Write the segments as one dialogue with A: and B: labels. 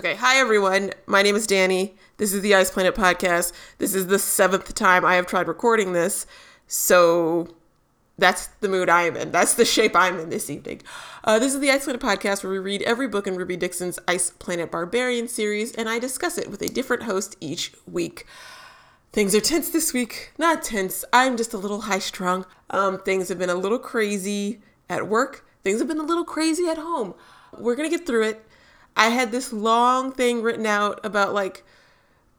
A: Okay, hi everyone. My name is Danny. This is the Ice Planet podcast. This is the seventh time I have tried recording this. So that's the mood I am in. That's the shape I'm in this evening. Uh, this is the Ice Planet podcast where we read every book in Ruby Dixon's Ice Planet Barbarian series and I discuss it with a different host each week. Things are tense this week. Not tense. I'm just a little high strung. Um, things have been a little crazy at work. Things have been a little crazy at home. We're to get through it. I had this long thing written out about like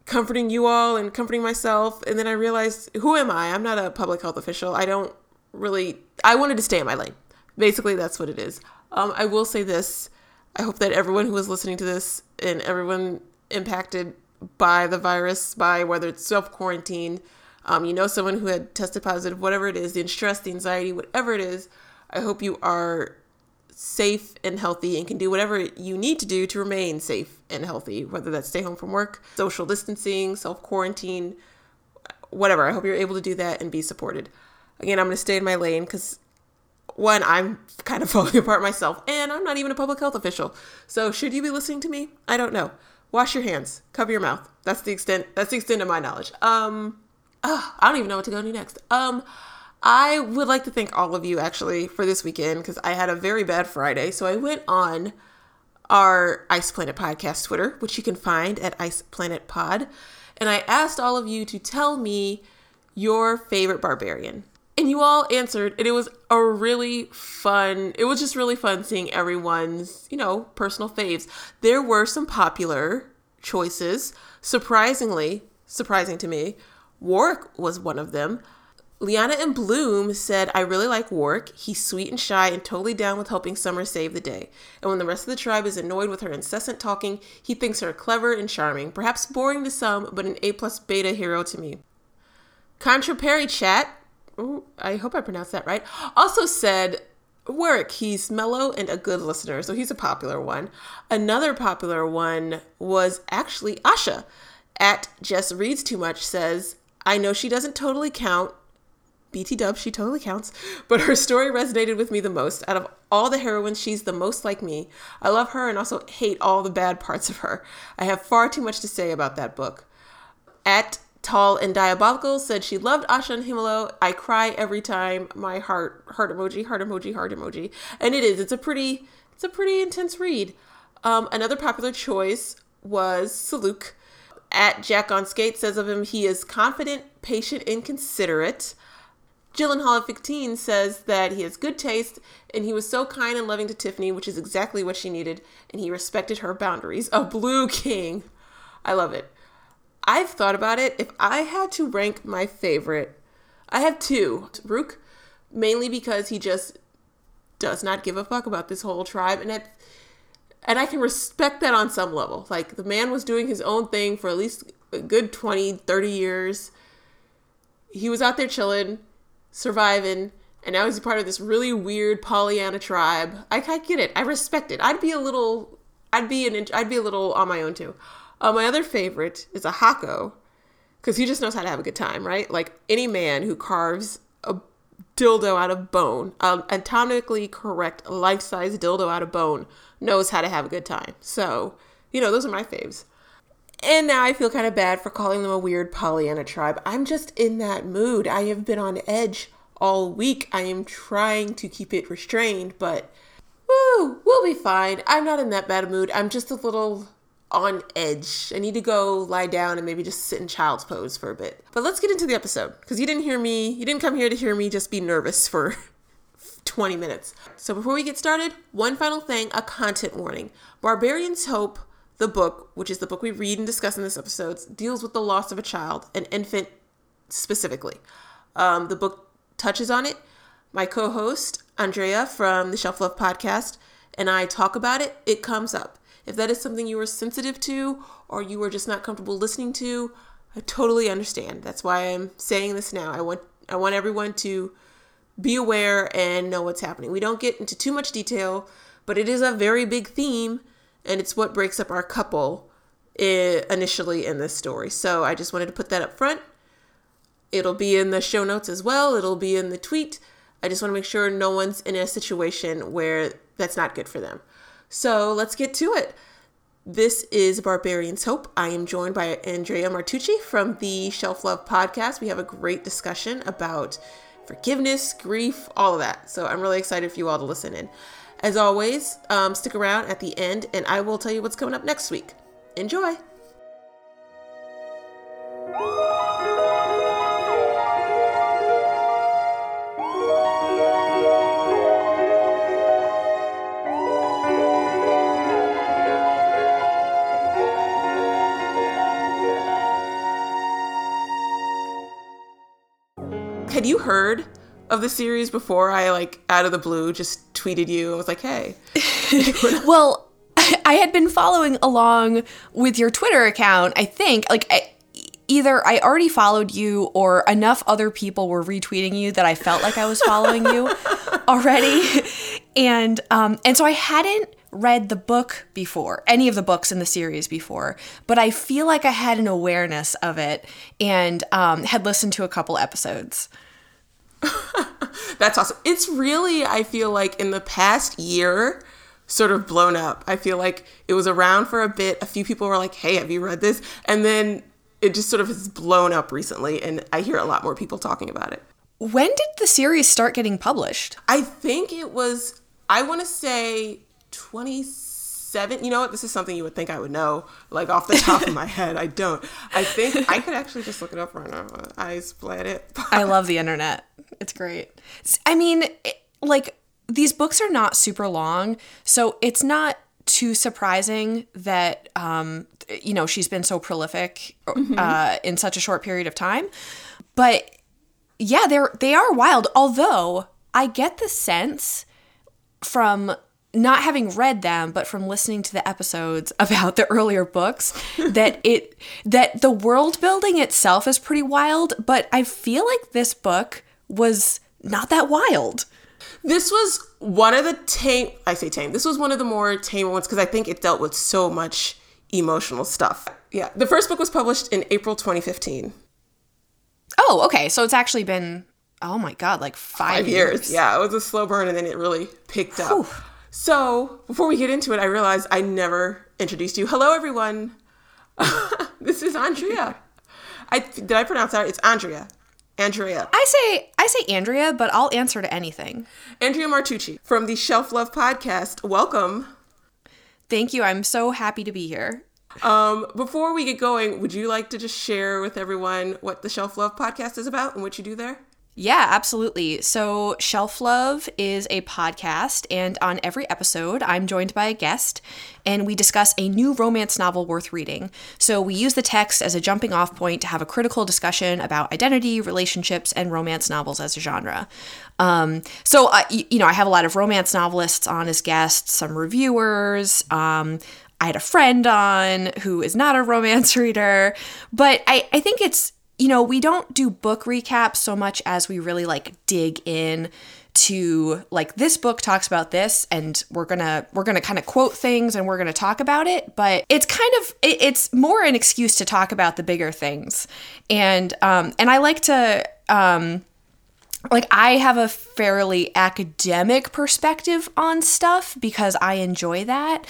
A: comforting you all and comforting myself. And then I realized, who am I? I'm not a public health official. I don't really, I wanted to stay in my lane. Basically, that's what it is. Um, I will say this I hope that everyone who is listening to this and everyone impacted by the virus, by whether it's self quarantine, um, you know, someone who had tested positive, whatever it is, the stress, the anxiety, whatever it is, I hope you are safe and healthy and can do whatever you need to do to remain safe and healthy, whether that's stay home from work, social distancing, self quarantine, whatever. I hope you're able to do that and be supported. Again, I'm going to stay in my lane because one, I'm kind of falling apart myself, and I'm not even a public health official. So, should you be listening to me? I don't know. Wash your hands, cover your mouth. That's the extent. That's the extent of my knowledge. Um, oh, I don't even know what to go to next. Um, I would like to thank all of you actually for this weekend because I had a very bad Friday. So I went on our Ice Planet Podcast Twitter, which you can find at Ice Planet Pod, and I asked all of you to tell me your favorite barbarian. And you all answered, and it was a really fun, it was just really fun seeing everyone's, you know, personal faves. There were some popular choices. Surprisingly, surprising to me, Warrek was one of them. Liana and Bloom said, I really like Warrek. He's sweet and shy and totally down with helping Summer save the day. And when the rest of the tribe is annoyed with her incessant talking, he thinks her clever and charming, perhaps boring to some, but an A plus beta hero to me. Contra Perry Chat, ooh, I hope I pronounced that right, also said, Warrek, he's mellow and a good listener, so he's a popular one. Another popular one was actually Asha. At Jess Reads Too Much says, I know she doesn't totally count, BT dub, she totally counts. But her story resonated with me the most. Out of all the heroines, she's the most like me. I love her and also hate all the bad parts of her. I have far too much to say about that book. At Tall and Diabolical said she loved Asha and Hemalo. I cry every time. My heart, heart emoji, heart emoji, heart emoji. And it is. It's a pretty, it's a pretty intense read. Um, another popular choice was Salukh. At Jack on Skate says of him, he is confident, patient, and considerate. Gyllenhaal 15 says that he has good taste and he was so kind and loving to Tiffany, which is exactly what she needed, and he respected her boundaries. A blue king. I love it. I've thought about it. If I had to rank my favorite, I have two. Rukh, mainly because he just does not give a fuck about this whole tribe, and it, and I can respect that on some level. Like the man was doing his own thing for at least a good 20, 30 years. He was out there chilling surviving, and now he's a part of this really weird Pollyanna tribe. I, I get it. I respect it. I'd be a little, I'd be an, I'd be a little on my own too. Uh, my other favorite is Aehako, because he just knows how to have a good time, right? Like any man who carves a dildo out of bone, an anatomically correct life-size dildo out of bone, knows how to have a good time. So, you know, those are my faves. And now I feel kind of bad for calling them a weird Pollyanna tribe. I'm just in that mood. I have been on edge all week. I am trying to keep it restrained, but woo, we'll be fine. I'm not in that bad mood. I'm just a little on edge. I need to go lie down and maybe just sit in child's pose for a bit. But let's get into the episode because you didn't hear me, you didn't come here to hear me just be nervous for 20 minutes. So before we get started, one final thing a content warning. Barbarians Hope the book, which is the book we read and discuss in this episode, deals with the loss of a child, an infant specifically. Um, the book touches on it. My co host, Andrea from the Shelf Love podcast, and I talk about it. It comes up. If that is something you are sensitive to or you are just not comfortable listening to, I totally understand. That's why I'm saying this now. I want I want everyone to be aware and know what's happening. We don't get into too much detail, but it is a very big theme and it's what breaks up our couple initially in this story. So I just wanted to put that up front. It'll be in the show notes as well, it'll be in the tweet. I just want to make sure no one's in a situation where that's not good for them. So let's get to it. This is Barbarian's Hope. I am joined by Andrea Martucci from the Shelf Love podcast. We have a great discussion about forgiveness, grief, all of that. So I'm really excited for you all to listen in. As always, um, stick around at the end and I will tell you what's coming up next week. Enjoy! Had you heard of the series before I like out of the blue just tweeted you. I was like, "Hey."
B: well, I had been following along with your Twitter account, I think. Like I, either I already followed you or enough other people were retweeting you that I felt like I was following you already. And um and so I hadn't read the book before, any of the books in the series before, but I feel like I had an awareness of it and um, had listened to a couple episodes.
A: That's awesome. It's really, I feel like, in the past year, sort of blown up. I feel like it was around for a bit. A few people were like, hey, have you read this? And then it just sort of has blown up recently, and I hear a lot more people talking about it.
B: When did the series start getting published?
A: I think it was, I want to say 27. You know what? This is something you would think I would know, like off the top of my head. I don't. I think I could actually just look it up right now. I split it.
B: I love the internet. It's great. I mean, like these books are not super long, so it's not too surprising that um, you know she's been so prolific mm-hmm. uh, in such a short period of time. But yeah, they're they are wild. Although I get the sense from not having read them but from listening to the episodes about the earlier books that it that the world building itself is pretty wild but i feel like this book was not that wild.
A: This was one of the tame, I say tame, this was one of the more tame ones because I think it dealt with so much emotional stuff. Yeah. The first book was published in April 2015.
B: Oh, okay. So it's actually been, oh my God, like five, five years. years.
A: Yeah. It was a slow burn and then it really picked up. Whew. So before we get into it, I realized I never introduced you. Hello, everyone. this is Andrea. I, did I pronounce that? It's Andrea. Andrea.
B: I say I say Andrea, but I'll answer to anything.
A: Andrea Martucci from the Shelf Love podcast. Welcome.
B: Thank you. I'm so happy to be here.
A: Um, before we get going, would you like to just share with everyone what the Shelf Love podcast is about and what you do there?
B: Yeah, absolutely. So, Shelf Love is a podcast, and on every episode, I'm joined by a guest, and we discuss a new romance novel worth reading. So, we use the text as a jumping off point to have a critical discussion about identity, relationships, and romance novels as a genre. Um, so, uh, you know, I have a lot of romance novelists on as guests, some reviewers. Um, I had a friend on who is not a romance reader, but I, I think it's you know, we don't do book recaps so much as we really like dig in to like this book talks about this and we're gonna we're gonna kind of quote things and we're gonna talk about it but it's kind of it, it's more an excuse to talk about the bigger things and um and i like to um like I have a fairly academic perspective on stuff because I enjoy that.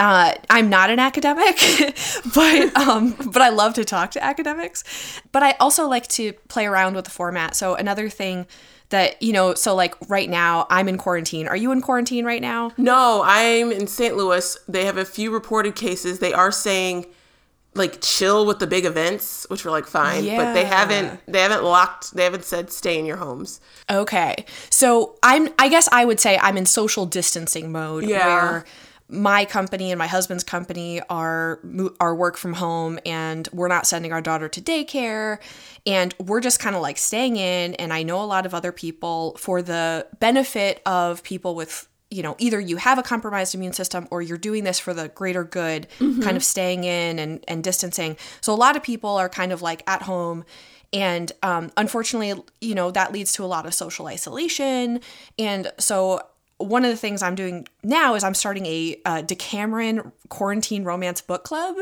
B: Uh, I'm not an academic, but um, but I love to talk to academics. But I also like to play around with the format. So another thing that you know, so like right now I'm in quarantine. Are you in quarantine right now?
A: No, I'm in St. Louis. They have a few reported cases. They are saying like chill with the big events, which were like fine, yeah. but they haven't they haven't locked. They haven't said stay in your homes.
B: Okay, so I'm. I guess I would say I'm in social distancing mode. Yeah. Where my company and my husband's company are are work from home and we're not sending our daughter to daycare and we're just kind of like staying in and I know a lot of other people for the benefit of people with you know either you have a compromised immune system or you're doing this for the greater good mm-hmm. kind of staying in and and distancing so a lot of people are kind of like at home and um, unfortunately you know that leads to a lot of social isolation and so one of the things I'm doing now is I'm starting a uh, Decameron quarantine romance book club.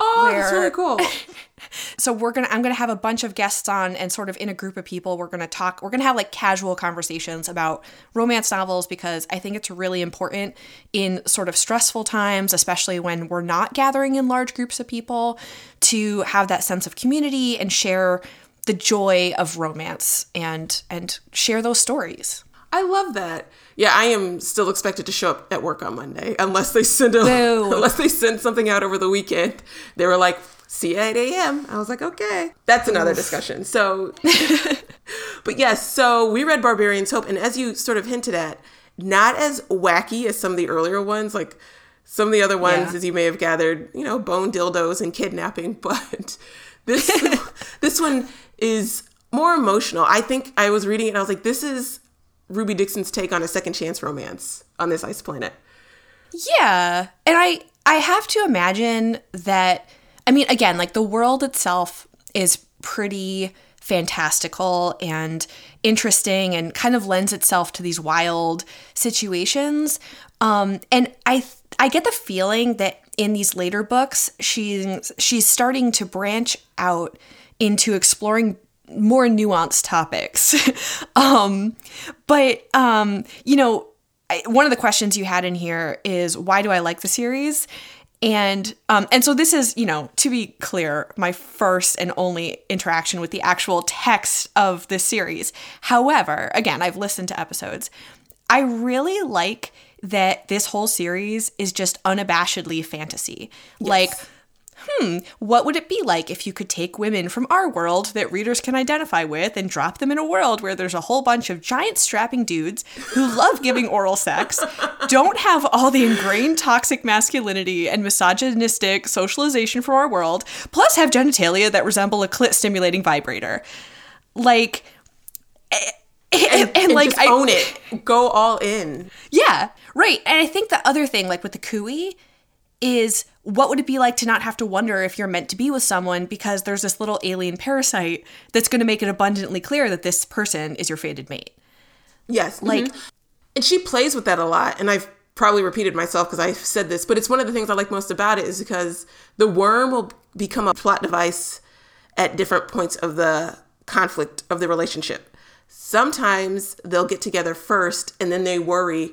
A: Oh, that's really cool.
B: So we're gonna I'm gonna have a bunch of guests on and sort of in a group of people we're gonna talk we're gonna have like casual conversations about romance novels because I think it's really important in sort of stressful times, especially when we're not gathering in large groups of people, to have that sense of community and share the joy of romance and and share those stories.
A: I love that. Yeah, I am still expected to show up at work on Monday unless they send a,
B: Boo.
A: unless they send something out over the weekend. They were like, "See you at 8 a.m." I was like, "Okay." That's another discussion. So, but yes, so we read Barbarian's Hope, and as you sort of hinted at, not as wacky as some of the earlier ones, like some of the other ones,
B: Yeah.
A: as you may have gathered, you know, bone dildos and kidnapping, but this this one is more emotional. I think I was reading it and I was like, this is Ruby Dixon's take on a second chance romance on this ice planet.
B: Yeah. And I I have to imagine that I mean again, like the world itself is pretty fantastical and interesting and kind of lends itself to these wild situations. Um and I I get the feeling that in these later books she's she's starting to branch out into exploring more nuanced topics. um but um you know I- one of the questions you had in here is why do I like the series? And um, and so this is, you know, to be clear, my first and only interaction with the actual text of this series. However, again, I've listened to episodes. I really like that this whole series is just unabashedly fantasy. Like hmm, what would it be like if you could take women from our world that readers can identify with and drop them in a world where there's a whole bunch of giant strapping dudes who love giving oral sex, don't have all the ingrained toxic masculinity and misogynistic socialization from our world, plus have genitalia that resemble a clit stimulating vibrator? Like, eh, and,
A: And
B: like
A: just
B: I
A: own it. Go all in.
B: yeah, right. And I think the other thing, like with the khui, is what would it be like to not have to wonder if you're meant to be with someone because there's this little alien parasite that's going to make it abundantly clear that this person is your fated mate.
A: Yes.
B: Like,
A: mhm. and she plays with that a lot. And I've probably repeated myself because I've said this, but it's one of the things I like most about it is because the worm will become a plot device at different points of the conflict of the relationship. Sometimes they'll get together first and then they worry,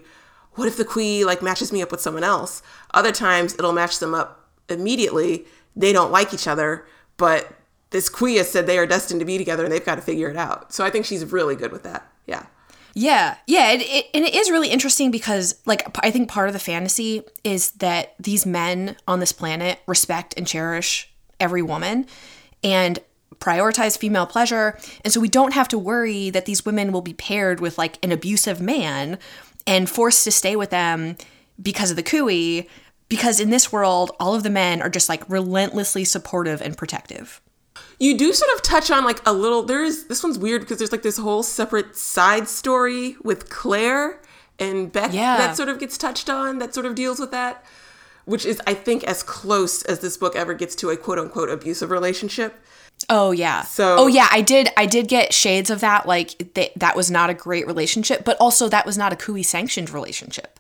A: what if the khui like matches me up with someone else? Other times it'll match them up immediately. They don't like each other, but this khui has said they are destined to be together and they've got to figure it out. So I think she's really good with that. Yeah.
B: Yeah, yeah, it, it, and it is really interesting because, like, I think part of the fantasy is that these men on this planet respect and cherish every woman and prioritize female pleasure. And so we don't have to worry that these women will be paired with, like, an abusive man and forced to stay with them because of the khui. Because in this world, all of the men are just, like, relentlessly supportive and protective.
A: You do sort of touch on like a little. There is this one's weird because there's like this whole separate side story with Claire and Bek
B: Yeah.
A: that sort of gets touched on. That sort of deals with that, which is I think as close as this book ever gets to a quote unquote abusive relationship.
B: Oh yeah.
A: So-
B: Oh yeah, I did I did get shades of that like th- that was not a great relationship, but also that was not a khui sanctioned relationship.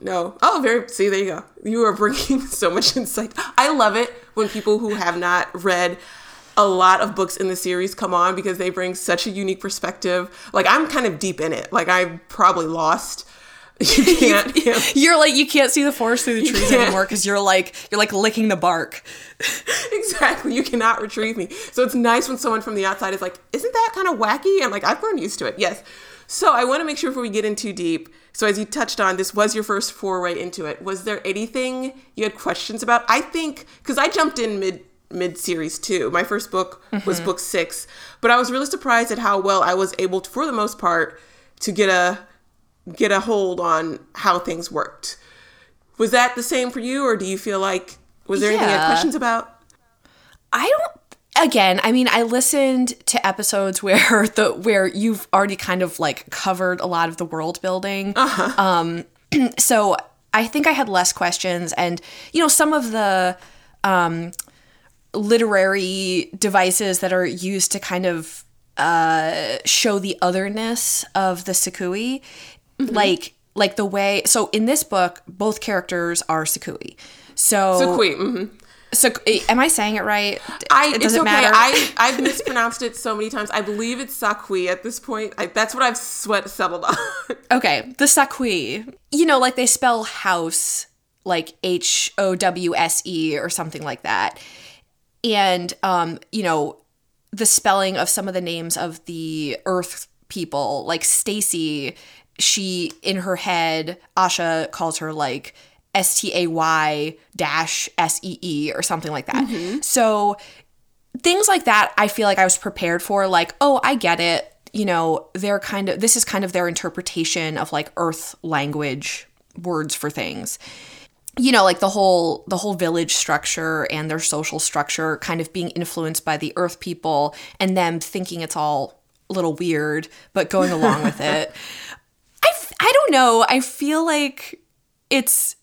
A: No. Oh, very. See, there you go. You are bringing so much insight. I love it when people who have not read a lot of books in the series come on because they bring such a unique perspective. Like I'm kind of deep in it. Like I'm probably lost. You can't. you
B: You're like you can't see the forest through the trees anymore cuz you're like you're like licking the bark.
A: exactly. You cannot retrieve me. So it's nice when someone from the outside is like, "Isn't that kind of wacky?" I'm like, "I've grown used to it." Yes. So I want to make sure before we get in too deep. So as you touched on, this was your first foray into it. Was there anything you had questions about? I think because I jumped in mid mid series too. My first book was mm-hmm. book six, but I was really surprised at how well I was able to, for the most part, to get a get a hold on how things worked. Was that the same for you, or do you feel like was there anything you had questions about?
B: I don't again, I mean, I listened to episodes where the where you've already kind of like covered a lot of the world building. Uh Um so I think I had less questions and you know, some of the um literary devices that are used to kind of uh show the otherness of the sa-khui like like the way so in this book both characters are sa-khui. So
A: sa-khui. hmm
B: So am I saying it right?
A: I,
B: it
A: it's
B: doesn't
A: okay.
B: matter.
A: I, I've mispronounced it so many times. I believe it's sa-khui at this point. I, that's what I've sweat settled on.
B: Okay, the sa-khui. You know, like they spell house like H O W S E or something like that. And um, you know, the spelling of some of the names of the earth people, like Stacy, she in her head, Asha calls her like S T A Y dash S E E or something like that. Mm-hmm. So things like that I feel like I was prepared for like oh I get it. You know they're kind of this is kind of their interpretation of like earth language words for things. You know like the whole the whole village structure and their social structure kind of being influenced by the earth people and them thinking it's all a little weird but going along with it I, don't know i feel like it's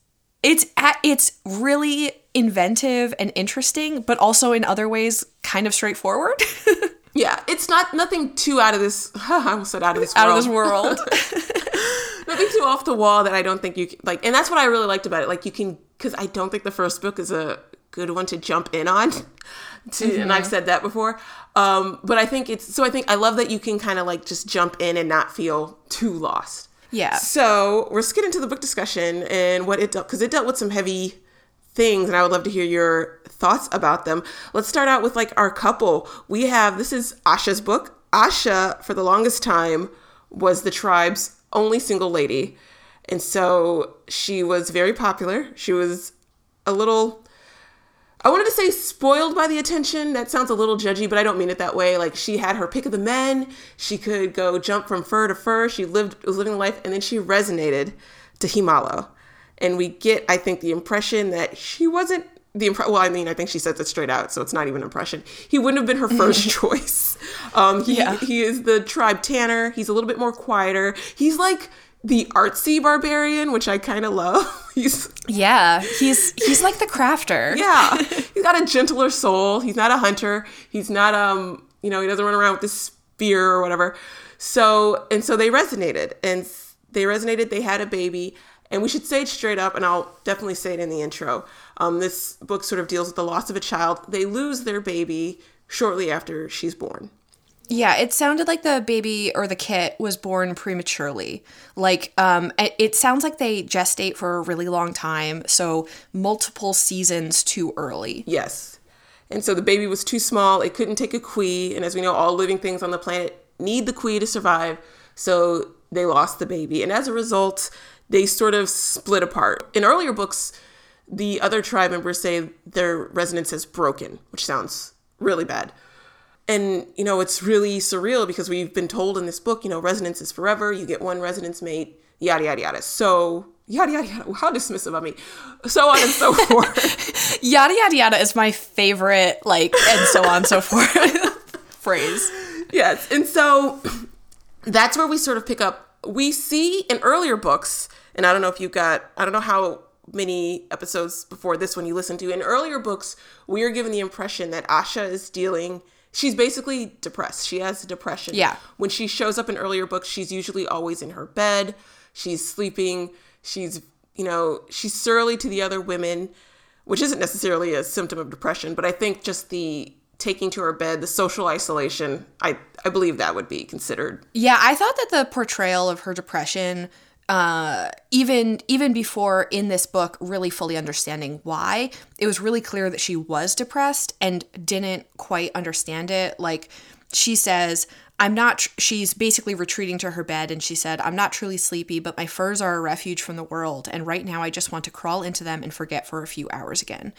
B: it's it's really inventive and interesting but also in other ways kind of straightforward
A: yeah, it's not nothing too out of this. I almost said out of this
B: out
A: world.
B: of this world
A: nothing too off the wall that I don't think you can, like. And that's what I really liked about it. Like you can because I don't think the first book is a good one to jump in on. To, And I've said that before. Um, but I think it's so. I think I love that you can kind of like just jump in and not feel too lost.
B: Yeah
A: So let's get into the book discussion and what it dealt because it dealt with some heavy things, and I would love to hear your thoughts about them. Let's start out with like our couple. We have this is Asha's book. Asha, for the longest time, was the tribe's only single lady, and so she was very popular. She was a little. I wanted to say spoiled by the attention. That sounds a little judgy, but I don't mean it that way. Like she had her pick of the men. She could go jump from fur to fur. She lived was living life, and then she resonated to Hemalo. And we get, I think, the impression that she wasn't the impre- well. I mean, I think she says it straight out, so it's not even an impression. He wouldn't have been her first choice. Um, he
B: Yeah.
A: he is the tribe Tanner. He's a little bit more quieter. He's like the artsy barbarian, which I kind of love. He's
B: yeah he's he's like the crafter
A: yeah, he's got a gentler soul. He's not a hunter. He's not um, you know, he doesn't run around with this spear or whatever. So and so they resonated, and they resonated. They had a baby, and we should say it straight up. And I'll definitely say it in the intro. Um, this book sort of deals with the loss of a child. They lose their baby shortly after she's born.
B: Yeah, it sounded like the baby or the kit was born prematurely. Like, um, it sounds like they gestate for a really long time, so multiple seasons too early.
A: Yes. And so the baby was too small. It couldn't take a queen. And as we know, all living things on the planet need the queen to survive. So they lost the baby. And as a result, they sort of split apart. In earlier books, the other tribe members say their resonance is broken, which sounds really bad. And, you know, it's really surreal because we've been told in this book, you know, resonance is forever. You get one resonance mate, yada, yada, yada. So, yada, yada, yada. How dismissive of me. So on and so forth.
B: Yada yada yada is my favorite, like, and so on and so forth phrase.
A: yes. And so that's where we sort of pick up. We see in earlier books, and I don't know if you got, I don't know how many episodes before this one you listened to. In earlier books, we are given the impression that Asha is dealing, she's basically depressed. She has depression.
B: Yeah.
A: When she shows up in earlier books, she's usually always in her bed, she's sleeping, she's, you know, she's surly to the other women, which isn't necessarily a symptom of depression, but I think just the taking to her bed, the social isolation, I, I believe that would be considered.
B: Yeah, I thought that the portrayal of her depression, uh, even even before in this book, really fully understanding why, it was really clear that she was depressed and didn't quite understand it. Like she says, I'm not. Tr- she's basically retreating to her bed, and she said, "I'm not truly sleepy, but my furs are a refuge from the world, and right now I just want to crawl into them and forget for a few hours again."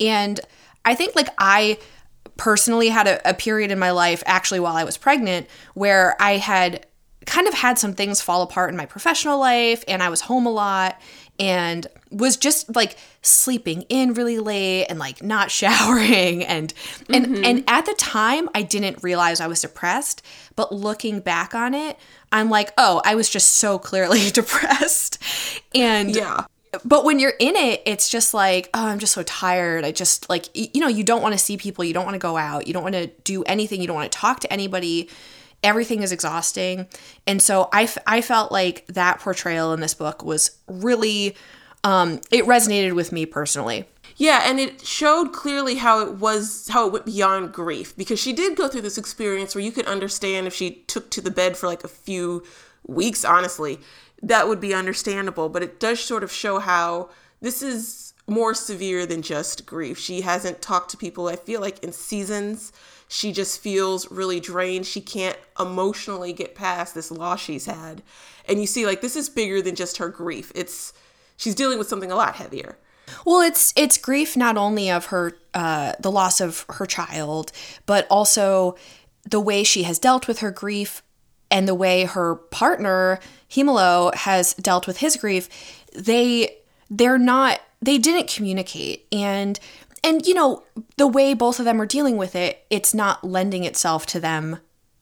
B: And I think like I personally had a, a period in my life actually while I was pregnant where I had kind of had some things fall apart in my professional life and I was home a lot and was just like sleeping in really late and like not showering and and mm-hmm. and at the time I didn't realize I was depressed but looking back on it I'm like oh I was just so clearly depressed and
A: Yeah.
B: but when you're in it it's just like oh i'm just so tired i just like you know you don't want to see people you don't want to go out you don't want to do anything you don't want to talk to anybody everything is exhausting. And so I, f- I felt like that portrayal in this book was really, um, it resonated with me personally.
A: Yeah, and it showed clearly how it was how it went beyond grief because she did go through this experience where you could understand if she took to the bed for like a few weeks, honestly, that would be understandable, but it does sort of show how this is more severe than just grief. She hasn't talked to people I feel like in seasons. She just feels really drained. She can't emotionally get past this loss she's had. And you see like this is bigger than just her grief. It's she's dealing with something a lot heavier.
B: Well, it's it's grief not only of her uh, the loss of her child, but also the way she has dealt with her grief and the way her partner Hemalo has dealt with his grief. They they're not they didn't communicate and and you know the way both of them are dealing with it it's not lending itself to them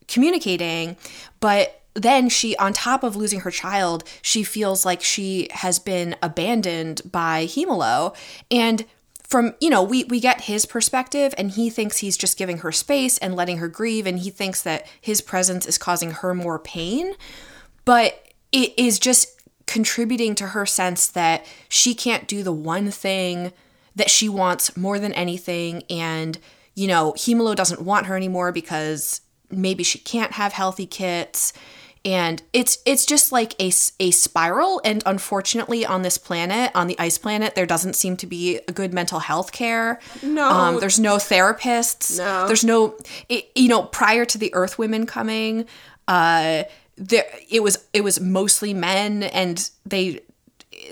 B: communicating but then she on top of losing her child she feels like she has been abandoned by hemalo and from you know we we get his perspective and he thinks he's just giving her space and letting her grieve and he thinks that his presence is causing her more pain. But it is just contributing to her sense that she can't do the one thing that she wants more than anything. And you know hemalo doesn't want her anymore because maybe she can't have healthy kits. And it's it's just like a, a spiral. And unfortunately on this planet on the ice planet there doesn't seem to be a good mental health care.
A: No.
B: um, there's no therapists.
A: No.
B: there's no it, you know prior to the earth women coming uh there it was it was mostly men. And they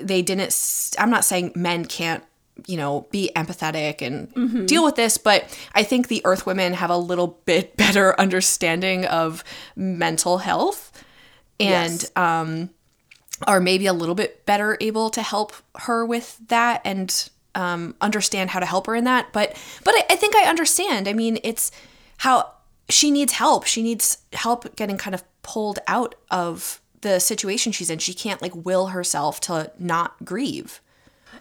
B: they didn't s- i'm not saying men can't you know be empathetic and deal with this. But i think the earth women have a little bit better understanding of mental health and
A: Yes.
B: um are maybe a little bit better able to help her with that and um, understand how to help her in that. But but I, I think i understand. I mean it's how she needs help. She needs help getting kind of pulled out of the situation she's in. She can't like will herself to not grieve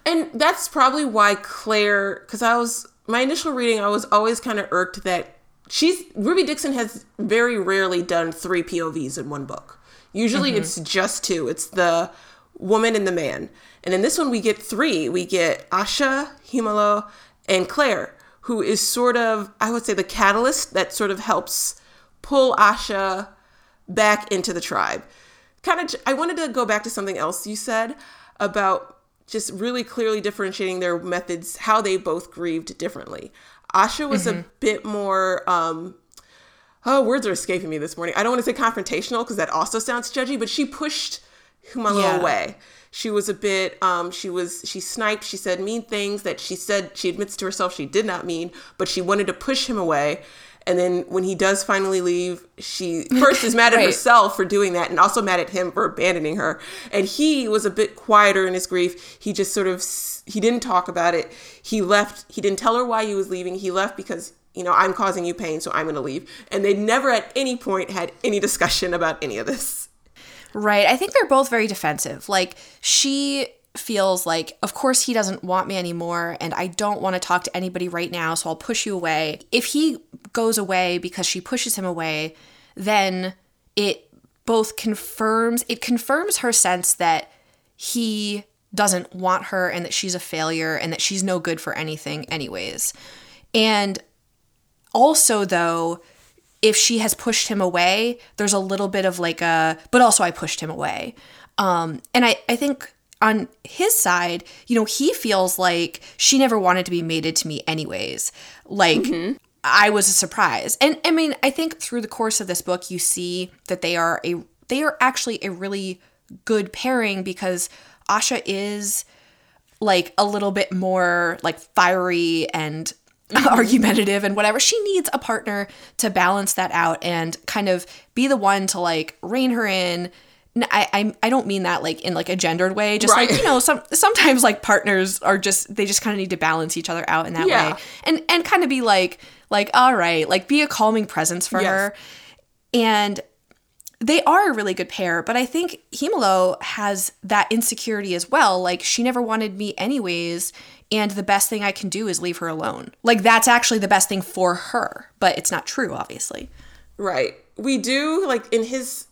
A: And that's probably why Claire, because I was, my initial reading, I was always kind of irked that she's, Ruby Dixon has very rarely done three POVs in one book. Usually mm-hmm. it's just two. It's the woman and the man. And in this one, we get three. We get Asha, Hemalo, and Claire, who is sort of, I would say, the catalyst that sort of helps pull Asha back into the tribe. Kind of, I wanted to go back to something else you said about just really clearly differentiating their methods, how they both grieved differently. Asha was a bit more, um, oh, words are escaping me this morning. I don't want to say confrontational because that also sounds judgy, but she pushed Hemalo
B: Yeah.
A: away. She was a bit, um, she was, she sniped, she said mean things that she said, she admits to herself she did not mean, but she wanted to push him away. And then when he does finally leave, she first is mad at
B: Right.
A: herself for doing that and also mad at him for abandoning her. And he was a bit quieter in his grief. He just sort of he didn't talk about it. He left. He didn't tell her why he was leaving. He left because you know I'm causing you pain, so I'm going to leave. And they never at any point had any discussion about any of this.
B: Right. I think they're both very defensive. Like she feels like, of course, he doesn't want me anymore, and I don't want to talk to anybody right now, so I'll push you away. If he goes away because she pushes him away, then it both confirms it confirms her sense that he doesn't want her and that she's a failure and that she's no good for anything anyways. And also though if she has pushed him away there's a little bit of like a but also i pushed him away um and i i think on his side you know he feels like she never wanted to be mated to me anyways like mm-hmm. i was a surprise and i mean i think through the course of this book you see that they are a they are actually a really good pairing because asha is like a little bit more like fiery and mm-hmm. argumentative and whatever. She needs a partner to balance that out and kind of be the one to like rein her in. I, I I don't mean that like in like a gendered way. Just like you know, some sometimes like partners are just they just kind of need to balance each other out in that
A: Yeah.
B: way, and and kind of be like like all right, like be a calming presence for
A: Yes.
B: her, and they are a really good pair, but I think Hemalo has that insecurity as well. Like, she never wanted me anyways, and the best thing I can do is leave her alone. Like, that's actually the best thing for her, but it's not true, obviously.
A: Right. We do like in his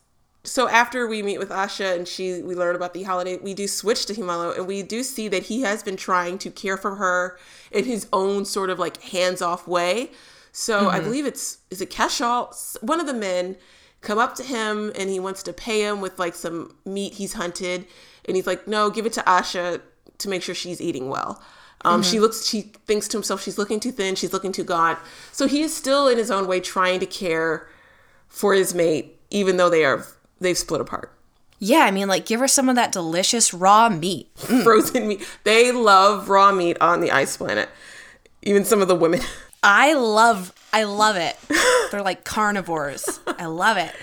A: so after we meet with Asha and she we learn about the holiday, we do switch to Hemalo and we do see that he has been trying to care for her in his own sort of like hands-off way. So I believe it's is it Keshal, one of the men come up to him and he wants to pay him with like some meat he's hunted and he's like, "No, give it to Asha to make sure she's eating well." Um, She looks. She thinks to himself, she's looking too thin. She's looking too gaunt. So he is still, in his own way, trying to care for his mate, even though they are they've split apart.
B: Yeah, I mean, like, give her some of that delicious raw meat.
A: Frozen meat. They love raw meat on the ice planet. Even some of the women.
B: I love, I love it. They're like carnivores. I love it.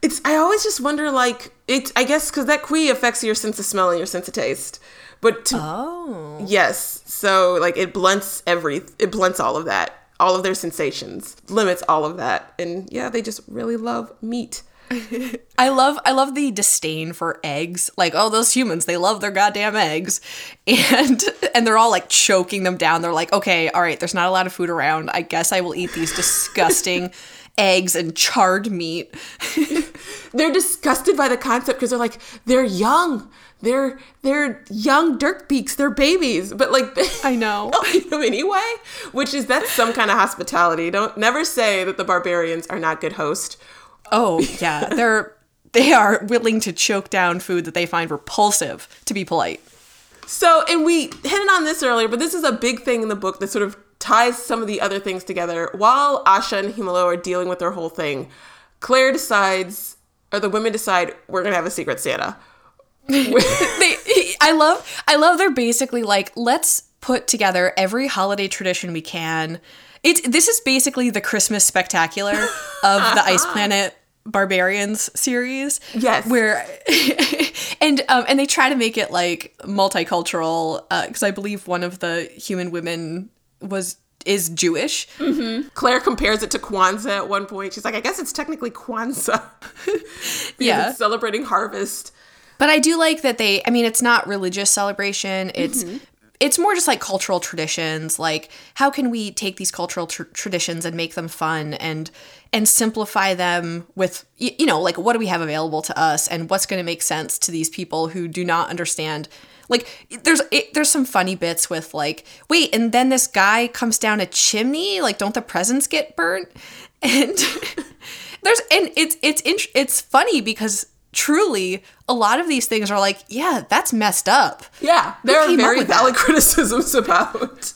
A: It's. I always just wonder, like, it. I guess because that khui affects your sense of smell and your sense of taste. But to,
B: Oh.
A: yes, so like it blunts every. It blunts all of that. All of their sensations limits all of that, and yeah, they just really love meat.
B: I love I love the disdain for eggs. Like, oh, those humans, they love their goddamn eggs. And and they're all like choking them down. They're like, okay, all right, there's not a lot of food around. I guess I will eat these disgusting eggs and charred meat.
A: they're disgusted by the concept because they're like they're young they're they're young dirk beaks they're babies but like
B: I know.
A: don't eat them anyway which is that's some kind of hospitality don't never say that the barbarians are not good host
B: Oh, yeah. They're they are willing to choke down food that they find repulsive to be polite.
A: so and we hinted on this earlier but this is a big thing in the book that sort of ties some of the other things together while asha and hemalo are dealing with their whole thing claire decides or the women decide we're gonna have a secret santa
B: they I love I love they're basically like let's put together every holiday tradition we can. It's this is basically the Christmas spectacular of the Ice Planet Barbarians series.
A: Yes.
B: Where and um and they try to make it like multicultural Uh, because I believe one of the human women was is Jewish.
A: Claire compares it to Kwanzaa at one point. She's like, I guess it's technically Kwanzaa.
B: Yeah.
A: celebrating harvest.
B: But I do like that they I mean it's not religious celebration. It's it's more just like cultural traditions. Like how can we take these cultural tr- traditions and make them fun and and simplify them with you know like what do we have available to us and what's going to make sense to these people who do not understand like there's it, there's some funny bits with like wait and then this guy comes down a chimney like don't the presents get burnt and there's and it's it's it's funny because truly a lot of these things are like yeah that's messed up
A: Yeah, there are very
B: with that?
A: valid criticisms about,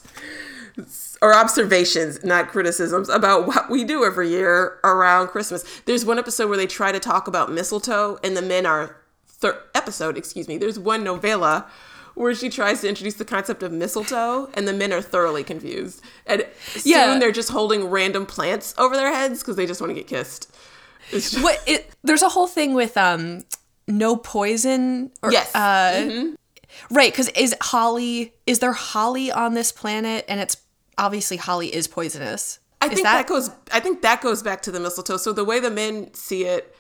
A: or observations, not criticisms, about what we do every year around Christmas. There's one episode where they try to talk about mistletoe, and the men are, thir- episode, excuse me, there's one novella where she tries to introduce the concept of mistletoe, and the men are thoroughly confused. And soon
B: Yeah.
A: they're just holding random plants over their heads because they just want to get kissed. Just,
B: what it there's a whole thing with um no poison or
A: Yes.
B: uh right because is holly is there holly on this planet and it's obviously holly is poisonous
A: I
B: is
A: think that, goes. I think that goes back to the mistletoe. So the way the men see it,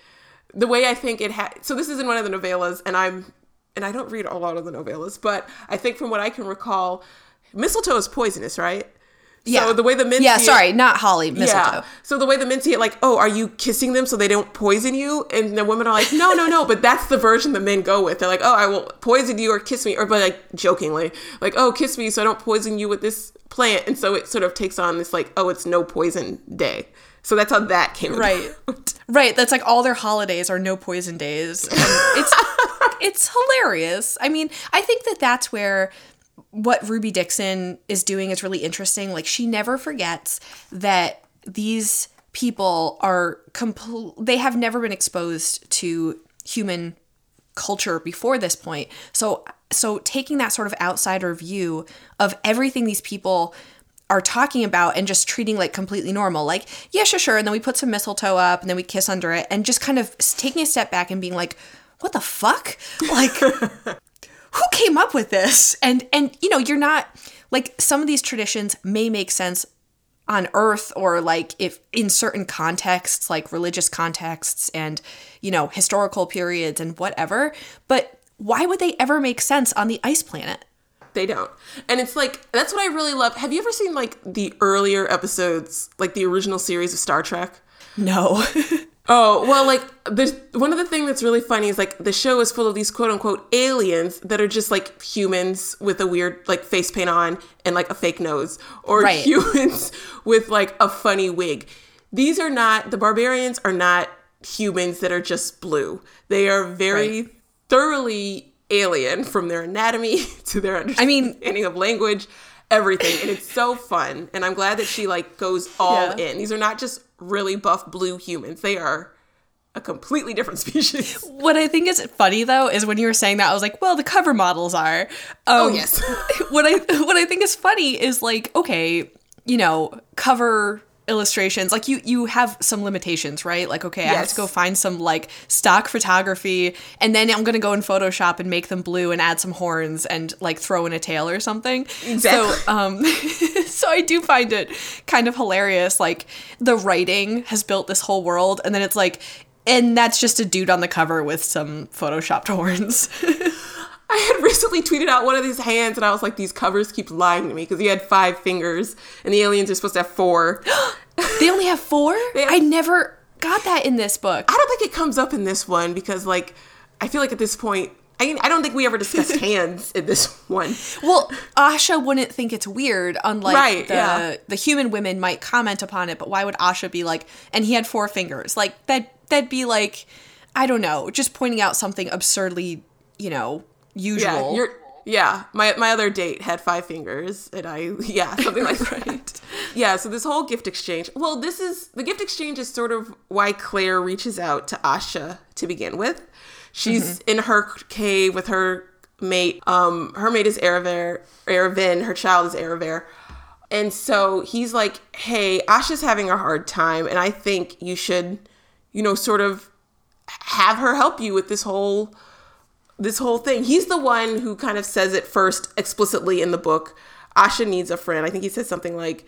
A: the way I think it had. So this is in one of the novellas, and I'm, and I don't read a lot of the novellas, but I think from what I can recall, mistletoe is poisonous, right?
B: Yeah.
A: So the way the men
B: yeah sorry
A: it,
B: not holly mistletoe
A: yeah. So the way the men see it, like, oh, are you kissing them so they don't poison you? And the women are like, no, no, no. But that's the version the men go with. They're like, oh, I will poison you or kiss me, or but like jokingly, like, oh, kiss me so I don't poison you with this plant. And so it sort of takes on this like, oh, it's no poison day. So that's how that came
B: Right.
A: about.
B: right Right. that's like all their holidays are no poison days and it's it's hilarious i mean i think that that's where what ruby dixon is doing is really interesting. Like she never forgets that these people are complete they have never been exposed to human culture before this point. So so taking that sort of outsider view of everything these people are talking about and just treating like completely normal like yeah sure sure and then we put some mistletoe up and then we kiss under it and just kind of taking a step back and being like what the fuck? Like who came up with this and and you know you're not like some of these traditions may make sense on earth or like if in certain contexts like religious contexts and you know historical periods and whatever but why would they ever make sense on the ice planet
A: They don't. And it's like that's what I really love. Have you ever seen like the earlier episodes, like the original series of Star Trek?
B: No.
A: Oh, well, like there's one of the things that's really funny is like the show is full of these quote unquote aliens that are just like humans with a weird like face paint on and like a fake nose, or
B: Right.
A: humans with like a funny wig. These are not the barbarians are not humans that are just blue. They are very
B: Right.
A: thoroughly alien from their anatomy to their
B: I mean-
A: understanding of language, everything. And it's so fun. And I'm glad that she like goes all
B: Yeah.
A: in. These are not just really buff blue humans. They are a completely different species.
B: What I think is funny though is when you were saying that, I was like, well, the cover models are. Um,
A: Oh, yes.
B: what I what I think is funny is like, okay, you know, cover illustrations like you you have some limitations right? Like okay i have to go find some like stock photography and then i'm gonna go in photoshop and make them blue and add some horns and like throw in a tail or something.
A: Exactly.
B: so um so i do find it kind of hilarious like the writing has built this whole world and then it's like and that's just a dude on the cover with some photoshopped horns
A: I had recently tweeted out one of these hands and I was like, these covers keep lying to me because he had five fingers and the aliens are supposed to have four.
B: they only have four
A: have-
B: i never got that in this book
A: I don't think it comes up in this one because, like, I feel like at this point, I, I don't think we ever discussed hands in this one.
B: Well, Asha wouldn't think it's weird, unlike
A: Right,
B: the
A: yeah.
B: the human women might comment upon it. But why would Asha be like? And he had four fingers. Like that. That'd be like, I don't know, just pointing out something absurdly, you know, usual.
A: Yeah. Yeah, my my other date had five fingers, and I yeah something like that. Yeah, so this whole gift exchange. Well, this is the gift exchange is sort of why Claire reaches out to Asha to begin with. She's in her cave with her mate. Um, her mate is Erever, Ereven. Her child is Erever. And so he's like, "Hey, Asha's having a hard time, and I think you should, you know, sort of have her help you with this whole this whole thing. He's the one who kind of says it first explicitly in the book. Asha needs a friend. I think he says something like,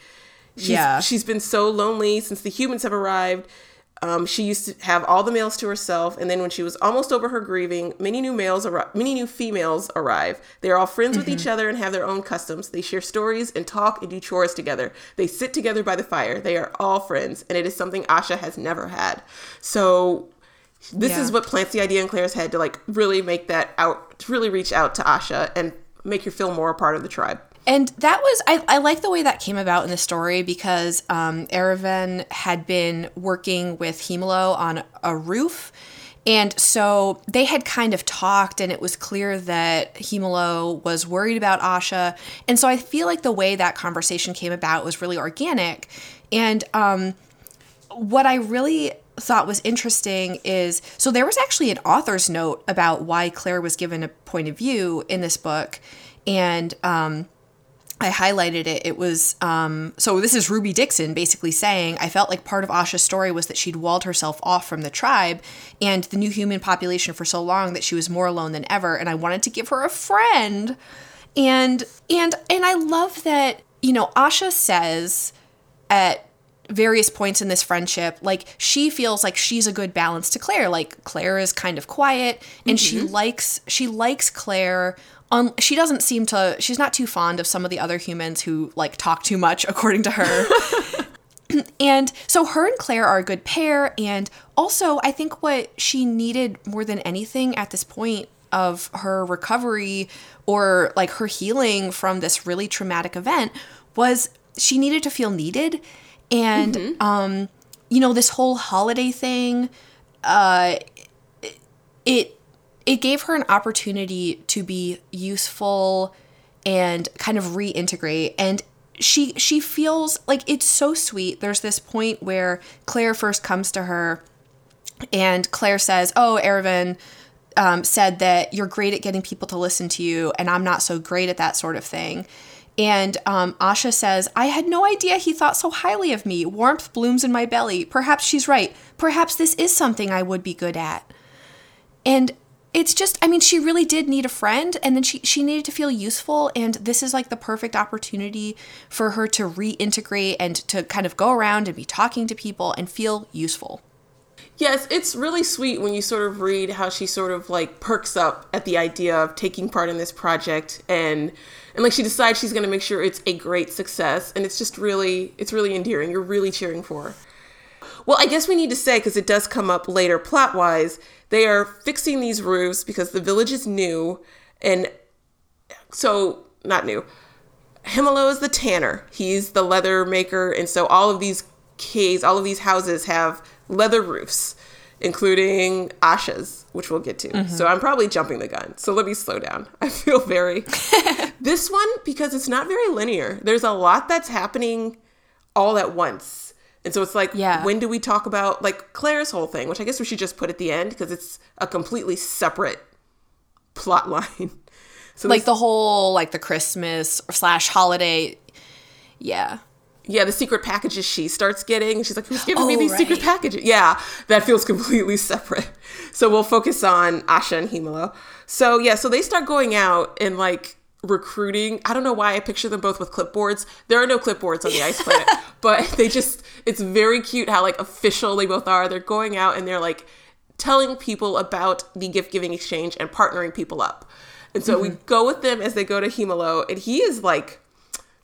A: she's,
B: Yeah.
A: she's been so lonely since the humans have arrived. Um, she used to have all the males to herself, and then when she was almost over her grieving, many new males arrive. Many new females arrive. They are all friends with each other and have their own customs. They share stories and talk and do chores together. They sit together by the fire. They are all friends, and it is something Asha has never had. So this
B: Yeah.
A: is what plants the idea in Claire's head to like really make that out, to really reach out to Asha and make her feel more a part of the tribe.
B: And that was I, I like the way that came about in the story because um, Ereven had been working with Hemalo on a roof. And so they had kind of talked, and it was clear that Hemalo was worried about Asha. And so I feel like the way that conversation came about was really organic. And um, what I really thought was interesting is so there was actually an author's note about why Claire was given a point of view in this book. And um, I highlighted it. It was um, so this is Ruby Dixon basically saying I felt like part of Asha's story was that she'd walled herself off from the tribe and the new human population for so long that she was more alone than ever, and I wanted to give her a friend. And and and I love that you know Asha says at various points in this friendship like she feels like she's a good balance to Claire. Like Claire is kind of quiet and she likes she likes Claire um, she doesn't seem to she's not too fond of some of the other humans who like talk too much according to her. And so her and Claire are a good pair and also I think what she needed more than anything at this point of her recovery or like her healing from this really traumatic event was she needed to feel needed and um you know this whole holiday thing uh it it gave her an opportunity to be useful and kind of reintegrate. And she she feels like it's so sweet. There's this point where claire first comes to her and claire says oh Ereven um, said that you're great at getting people to listen to you and i'm not so great at that sort of thing and um, asha says i had no idea he thought so highly of me. Warmth blooms in my belly. Perhaps she's right. Perhaps this is something i would be good at. And it's just i mean she really did need a friend and then she she needed to feel useful and this is like the perfect opportunity for her to reintegrate and to kind of go around and be talking to people and feel useful
A: Yes, it's really sweet when you sort of read how she sort of like perks up at the idea of taking part in this project and and like she decides she's going to make sure it's a great success and it's just really it's really endearing. You're really cheering for her. Well, I guess we need to say because it does come up later plot wise. They are fixing these roofs because the village is new, and so not new. Hemalo is the tanner. He's the leather maker, and so all of these caves, all of these houses have leather roofs, including Asha's, which we'll get to. Mm-hmm. So I'm probably jumping the gun. So let me slow down. I feel very this one because it's not very linear. There's a lot that's happening all at once. And so it's like, yeah. when do we talk about like Claire's whole thing, which I guess we should just put at the end because it's a completely separate plot line.
B: So like the whole like the Christmas slash holiday, yeah.
A: Yeah, the secret packages she starts getting. She's like, "Who's giving oh, me these right. secret packages?" Yeah, that feels completely separate. So we'll focus on Asha and Hemalo. So yeah, so they start going out and like recruiting. I don't know why I picture them both with clipboards. There are no clipboards on the ice planet, but they just it's very cute how like official they both are. They're going out and they're like telling people about the gift giving exchange and partnering people up. And so mm-hmm. we go with them as they go to Hemalo, and he is like,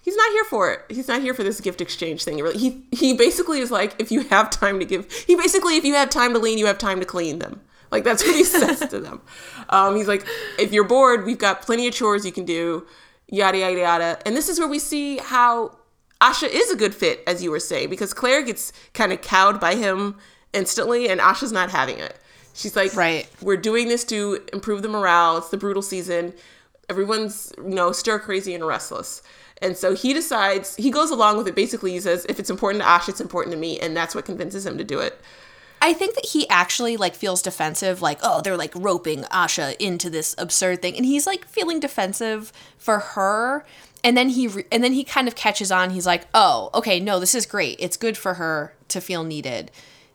A: he's not here for it. He's not here for this gift exchange thing. Really. He he basically is like, if you have time to give, he basically, if you have time to lean, you have time to clean them. Like that's what he says to them. Um, he's like, if you're bored, we've got plenty of chores you can do, yada yada yada. And this is where we see how Asha is a good fit, as you were saying, because Claire gets kind of cowed by him instantly, and Asha's not having it. She's like,
B: right.
A: We're doing this to improve the morale. It's the brutal season. Everyone's, you know, stir crazy and restless. And so he decides, he goes along with it. Basically, he says, if it's important to Ash, it's important to me. And that's what convinces him to do it.
B: I think that he actually like feels defensive, like, oh, they're like roping Asha into this absurd thing. And he's like feeling defensive for her. And then he re- and then he kind of catches on. He's like, "Oh, okay, no, this is great. It's good for her to feel needed."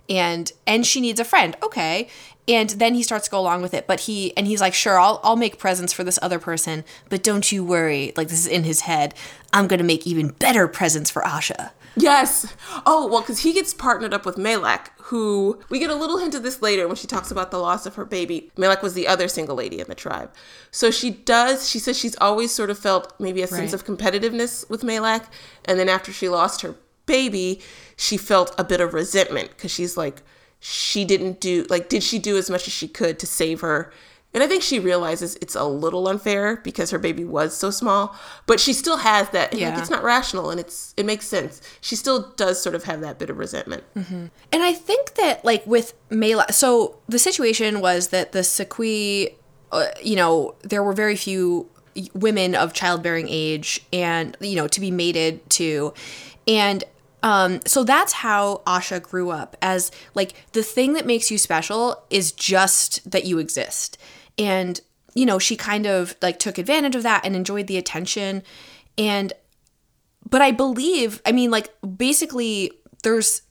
B: and and she needs a friend okay and then he starts to go along with it but he and he's like sure i'll, I'll make presents for this other person but don't you worry like this is in his head. I'm gonna make even better presents for asha.
A: Yes. Oh well because he gets partnered up with Maylak, who we get a little hint of this later when she talks about the loss of her baby. Maylak was the other single lady in the tribe. So she does she says she's always sort of felt maybe a sense of competitiveness with Maylak, and then after she lost her baby, she felt a bit of resentment because she's like, she didn't do, like, did she do as much as she could to save her? And I think she realizes it's a little unfair because her baby was so small, but she still has that. Yeah. Like, it's not rational and it's it makes sense. She still does sort of have that bit of resentment.
B: Mm-hmm. And I think that like with Mela, so the situation was that the sa-khui, uh, you know, there were very few women of childbearing age and you know to be mated to, and um, so that's how Asha grew up as like the thing that makes you special is just that you exist. And, you know, she kind of like took advantage of that and enjoyed the attention. And, but I believe, I mean, like basically, there's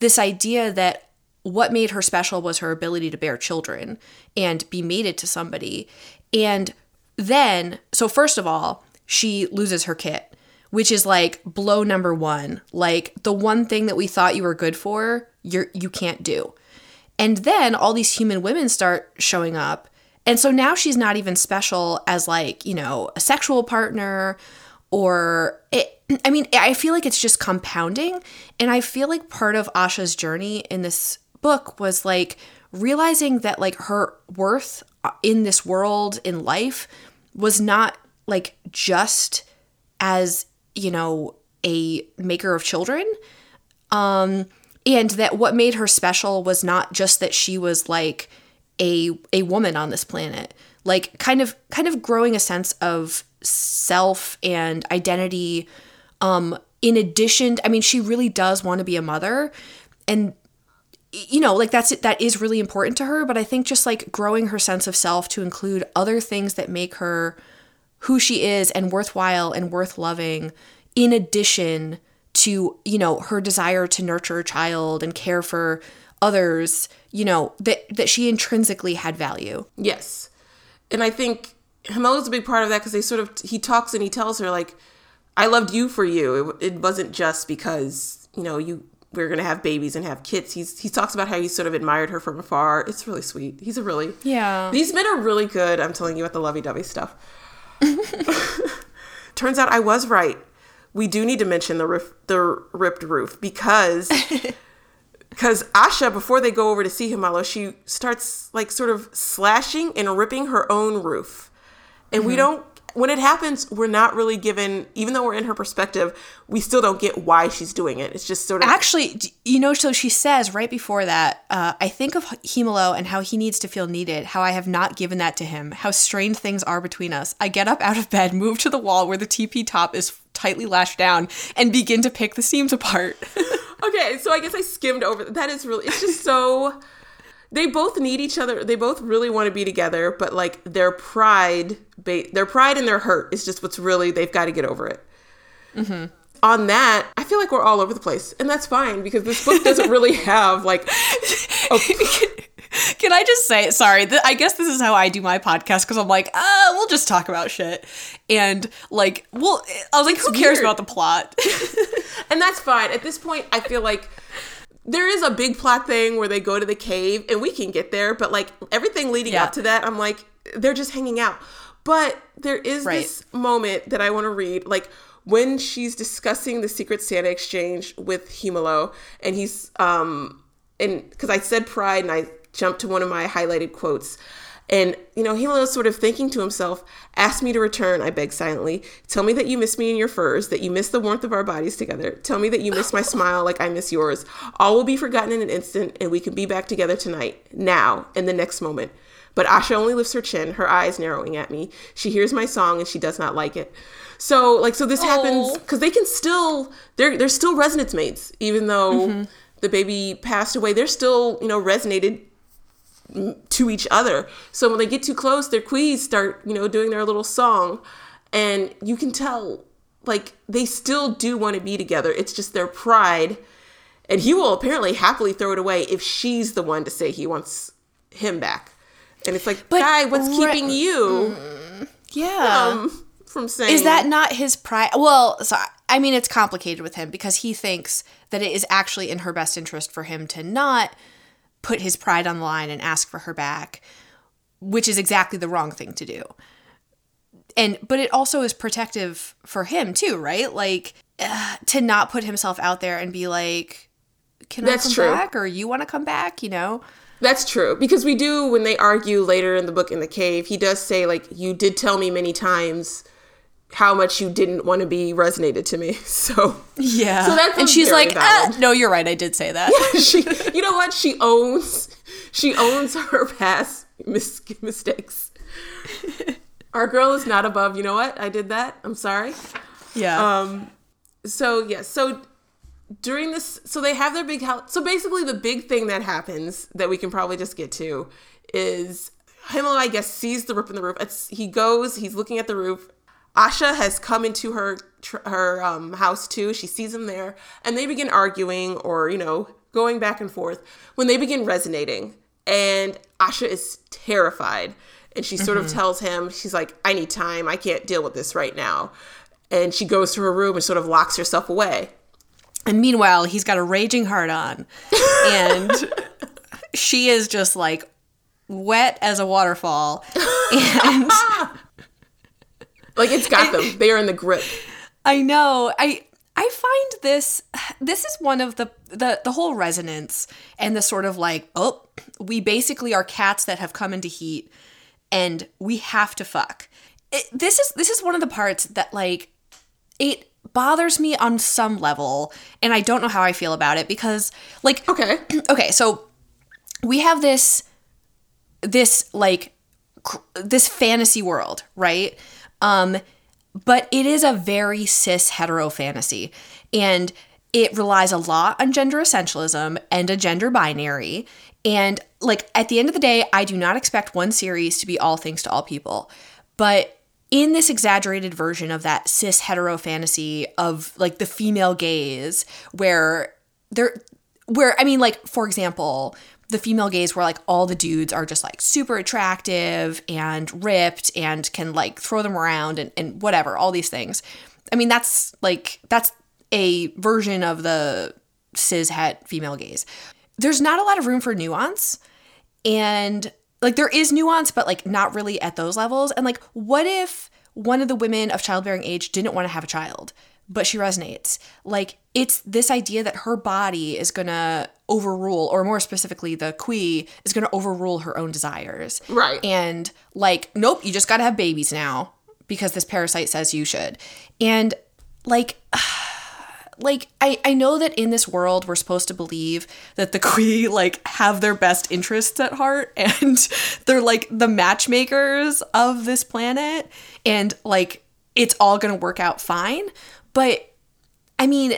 B: this idea that what made her special was her ability to bear children and be mated to somebody. And then, so first of all, she loses her kit which is like blow number one. Like the one thing that we thought you were good for, you're you can't do. And then all these human women start showing up. And so now she's not even special as like, you know, a sexual partner or it, I mean, I feel like it's just compounding. And I feel like part of Asha's journey in this book was like realizing that like her worth uh, in this world in life was not like just as you know, a maker of children. Um, and that what made her special was not just that she was like a a woman on this planet, like kind of kind of growing a sense of self and identity. Um, in addition, I mean, she really does want to be a mother, and you know like that's that is really important to her but i think just like growing her sense of self to include other things that make her who she is and worthwhile and worth loving in addition to you know her desire to nurture a child and care for others you know that that she intrinsically had value
A: yes and i think Hemalo's a big part of that because they sort of he talks and he tells her like i loved you for you it, it wasn't just because you know you we are gonna have babies and have kids. He's he talks about how he sort of admired her from afar. It's really sweet. He's a really
B: yeah.
A: These men are really good. I'm telling you at the lovey dovey stuff. Turns out I was right. We do need to mention the roof, the ripped roof, because Because Asha, before they go over to see Hemalo, she starts like sort of slashing and ripping her own roof. And we mm-hmm. don't, when it happens, we're not really given, even though we're in her perspective, we still don't get why she's doing it. It's just sort of.
B: Actually, you know, so she says right before that, uh, I think of Hemalo and how he needs to feel needed, how I have not given that to him, how strained things are between us. I get up out of bed, move to the wall where the TP top is tightly lashed down, and begin to pick the seams apart.
A: Okay, so I guess I skimmed over. That is really. It's just so. They both need each other. They both really want to be together, but like their pride, ba- their pride and their hurt is just what's really they've got to get over it. On that, I feel like we're all over the place, and that's fine because this book doesn't really have like. A,
B: Can I just say, sorry, th- I guess this is how I do my podcast because I'm like, ah, we'll just talk about shit. And like, well, I was like, who cares
A: weird.
B: about the plot?
A: and that's fine. At this point, I feel like there is a big plot thing where they go to the cave, and we can get there, but like everything leading
B: Yeah.
A: up to that, I'm like, they're just hanging out. But there is
B: Right.
A: this moment that I want to read, like when she's discussing the Secret Santa exchange with Hemalo, and he's um, and because I said pride, and I jumped to one of my highlighted quotes. And, you know, Hemalo's sort of thinking to himself, Ask me to return, I beg silently. Tell me that you miss me in your furs, that you miss the warmth of our bodies together. Tell me that you miss my smile like I miss yours. All will be forgotten in an instant, and we can be back together tonight, now, in the next moment. But Asha only lifts her chin, her eyes narrowing at me. She hears my song and she does not like it. So, like, so this happens because they can still, they're, they're still resonance mates, even though mm-hmm. the baby passed away. They're still, you know, resonated to each other. So when they get too close, their khuis start, you know, doing their little song. And you can tell, like, they still do want to be together. It's just their pride. And he will apparently happily throw it away if she's the one to say he wants him back. And it's like,
B: But
A: guy, what's
B: re-
A: keeping you
B: yeah.
A: um, from saying
B: Is that not his pride? Well, so I mean, it's complicated with him because he thinks that it is actually in her best interest for him to not put his pride on the line and ask for her back, which is exactly the wrong thing to do. And but it also is protective for him too, right? Like uh, to not put himself out there and be like, "Can
A: That's
B: I come
A: true.
B: back?" or "You want to come back?" You know?
A: That's true because we do when they argue later in the book in the cave. He does say like, "You did tell me many times how much you didn't want to be resonated to me." So
B: Yeah.
A: So that's
B: and she's like, ah, "No, you're right. I did say that."
A: she, you know what? She owns she owns her past mis- mistakes. Our girl is not above. You know what? I did that. I'm sorry.
B: yeah.
A: Um, so yeah, so during this, so they have their big house. So basically, the big thing that happens that we can probably just get to is Himmel, I guess, sees the rip in the roof. It's, he goes, he's looking at the roof. Asha has come into her her um, house too. She sees him there, and they begin arguing or you know going back and forth. When they begin resonating, and Asha is terrified, and she sort of tells him, she's like, "I need time. I can't deal with this right now." And she goes to her room and sort of locks herself away.
B: And meanwhile, he's got a raging heart on. And she is just like wet as a waterfall. And
A: Like it's got them. They are in the grip.
B: I know. I I find this this is one of the the the whole resonance and the sort of like, oh, we basically are cats that have come into heat and we have to fuck. It, this is this is one of the parts that like it bothers me on some level and I don't know how I feel about it because like
A: Okay.
B: okay, so we have this this like cr- this fantasy world, right? Um but it is a very cis hetero fantasy and it relies a lot on gender essentialism and a gender binary and like at the end of the day I do not expect one series to be all things to all people. But in this exaggerated version of that cis hetero fantasy of like the female gaze where there where I mean like for example the female gaze where like all the dudes are just like super attractive and ripped and can like throw them around and, and whatever all these things. I mean that's like that's a version of the cis het female gaze. There's not a lot of room for nuance and like there is nuance but like not really at those levels. And like what if one of the women of childbearing age didn't want to have a child but she resonates. Like it's this idea that her body is going to overrule or more specifically the khui is going to overrule her own desires.
A: Right.
B: And like nope, you just got to have babies now because this parasite says you should. And like like I, I know that in this world we're supposed to believe that the khui like have their best interests at heart and they're like the matchmakers of this planet and like it's all gonna work out fine. But I mean,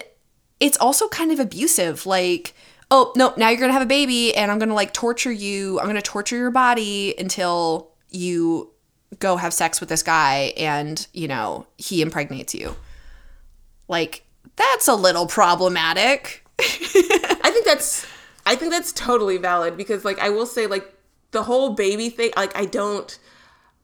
B: it's also kind of abusive. Like, oh no, now you're gonna have a baby and I'm gonna like torture you, I'm gonna torture your body until you go have sex with this guy and, you know, he impregnates you. Like, that's a little problematic.
A: I think that's I think that's totally valid because like I will say like the whole baby thing like I don't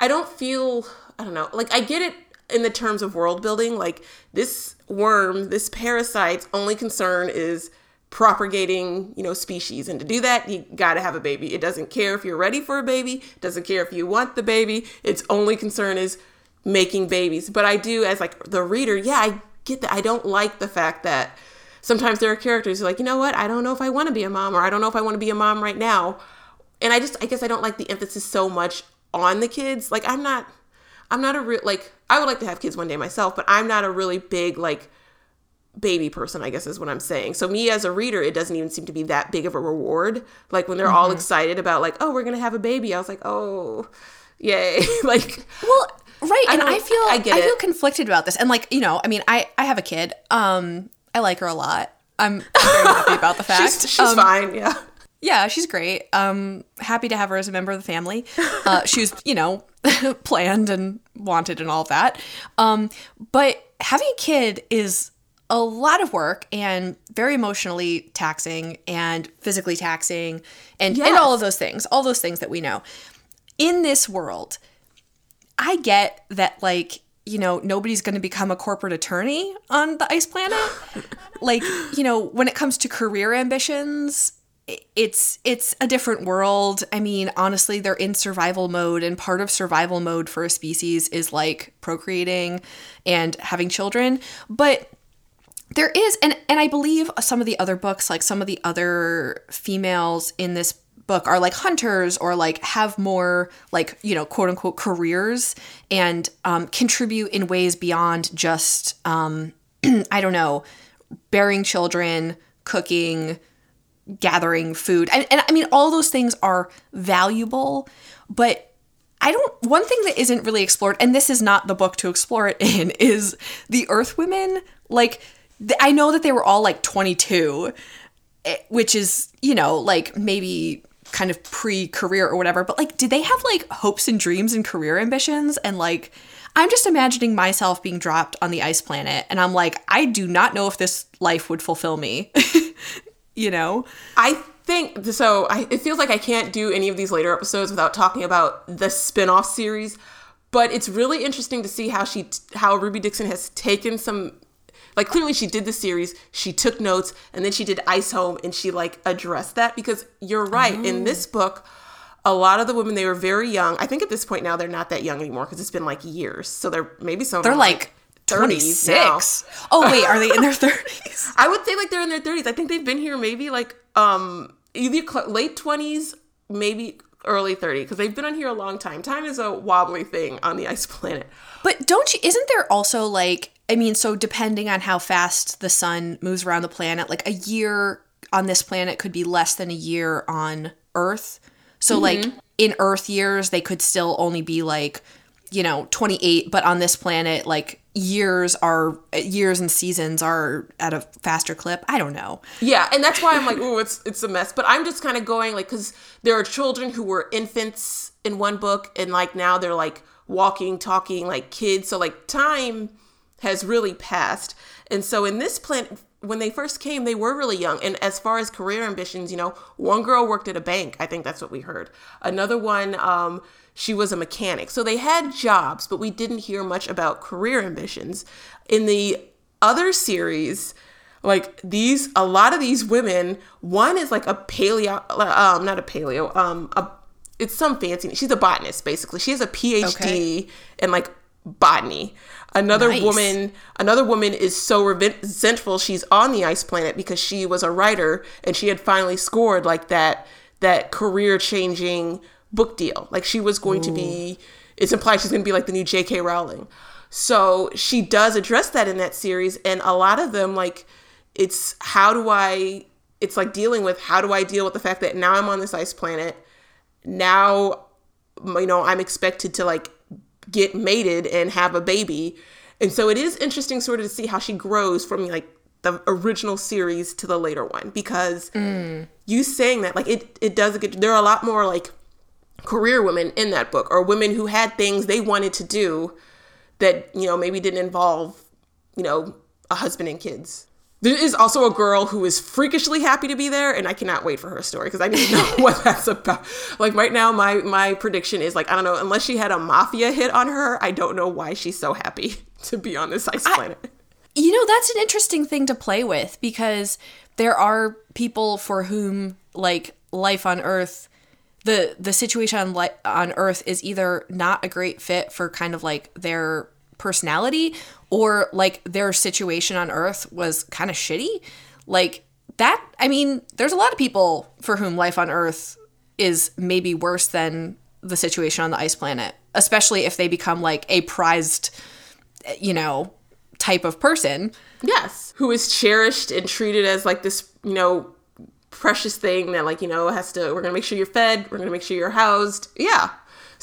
A: I don't feel I don't know like I get it in the terms of world building like this worm this parasite's only concern is propagating you know species. And to do that you got to have a baby. It doesn't care if you're ready for a baby it doesn't care if you want the baby. Its only concern is making babies. But i do as like the reader yeah i get that. I don't like the fact that sometimes there are characters who are like you know what? I don't know if i want to be a mom or i don't know if i want to be a mom right now. And i just i guess i don't like the emphasis so much on the kids. Like i'm not i'm not a real like i would like to have kids one day myself but i'm not a really big like baby person i guess is what i'm saying so me as a reader it doesn't even seem to be that big of a reward like when they're all excited about like oh we're gonna have a baby i was like oh yay like
B: Well, right, and I feel
A: I
B: I,
A: get
B: feel conflicted about this. And like, you know, I mean, I I have a kid. Um I like her a lot. I'm, I'm very happy about the fact.
A: she's, she's
B: Um,
A: fine yeah
B: Yeah, she's great. Um, happy to have her as a member of the family. Uh, she was, you know, planned and wanted and all of that. Um, but having a kid is a lot of work and very emotionally taxing and physically taxing and, and all of those things, all those things that we know. In this world, I get that, like, you know, nobody's going to become a corporate attorney on the ice planet. like, you know, when it comes to career ambitions, it's it's a different world. I mean, honestly, they're in survival mode and part of survival mode for a species is like procreating and having children. But there is and and I believe some of the other books like some of the other females in this book are like hunters or like have more like you know quote unquote careers and um, contribute in ways beyond just um, I don't know bearing children cooking gathering food and, and I mean all those things are valuable but I don't. One thing that isn't really explored, and this is not the book to explore it in, is the Earth Women. Like, I know that they were all like 22, eh, which is, you know, like maybe kind of pre career or whatever, but like, did they have like hopes and dreams and career ambitions? And like, I'm just imagining myself being dropped on the ice planet, and I'm like, I do not know if this life would fulfill me. you know?
A: I think so. I, it feels like I can't do any of these later episodes without talking about the spin-off series. But it's really interesting to see how she, how Ruby Dixon has taken some, like clearly she did the series, she took notes, and then she did Ice Home, and she like addressed that because you're right. In mm. this book, a lot of the women they were very young. I think at this point now they're not that young anymore because it's been like years. So they're maybe some. of
B: They're like
A: 30s now.
B: 26. Oh, wait, are they in their 30s?
A: I would say like they're in their 30s. I think they've been here maybe like um either cl- late 20s, maybe early 30 because they've been on here a long time. Time is a wobbly thing on the ice planet.
B: But don't you, isn't there also like, I mean, so depending on how fast the sun moves around the planet, like a year on this planet could be less than a year on Earth. So, like, in Earth years, they could still only be like, you know, 28, but on this planet, like, years are, years and seasons are at a faster clip. I don't know.
A: Yeah, and that's why I'm like, oh, it's it's a mess. But I'm just kind of going like because there are children who were infants in one book, and like now they're like walking, talking like kids. So like time has really passed, and so in this planet. When they first came, they were really young. And as far as career ambitions, you know, one girl worked at a bank. I think that's what we heard. Another one, um, she was a mechanic. So they had jobs, but we didn't hear much about career ambitions. In the other series, like these a lot of these women one is like a paleo um not a paleo um a it's some fancy she's a botanist basically she has a phd in like botany. Another
B: Nice.
A: woman, another woman is so resentful she's on the ice planet because she was a writer and she had finally scored like that that career changing book deal. Like she was going to be it's implied she's going to be like the new J.K. Rowling. So she does address that in that series and a lot of them like it's how do I it's like dealing with how do I deal with the fact that now I'm on this ice planet. Now you know, I'm expected to like get mated and have a baby. And so it is interesting sort of to see how she grows from like the original series to the later one because mm. you saying that like it it does get there are a lot more like career women in that book or women who had things they wanted to do that you know maybe didn't involve you know a husband and kids there is also a girl who is freakishly happy to be there and i cannot wait for her story because i need to know what that's about. Like right now my my prediction is like i don't know unless she had a mafia hit on her i don't know why she's so happy to be on this ice planet.
B: You know, that's an interesting thing to play with because there are people for whom like life on earth the the situation on li- on earth is either not a great fit for kind of like their personality or like their situation on earth was kind of shitty. Like that I mean, there's a lot of people for whom life on earth is maybe worse than the situation on the ice planet, especially if they become like a prized you know, type of person.
A: Yes, who is cherished and treated as like this, you know, precious thing that like, you know, has to we're to make sure you're fed, we're to make sure you're housed. Yeah.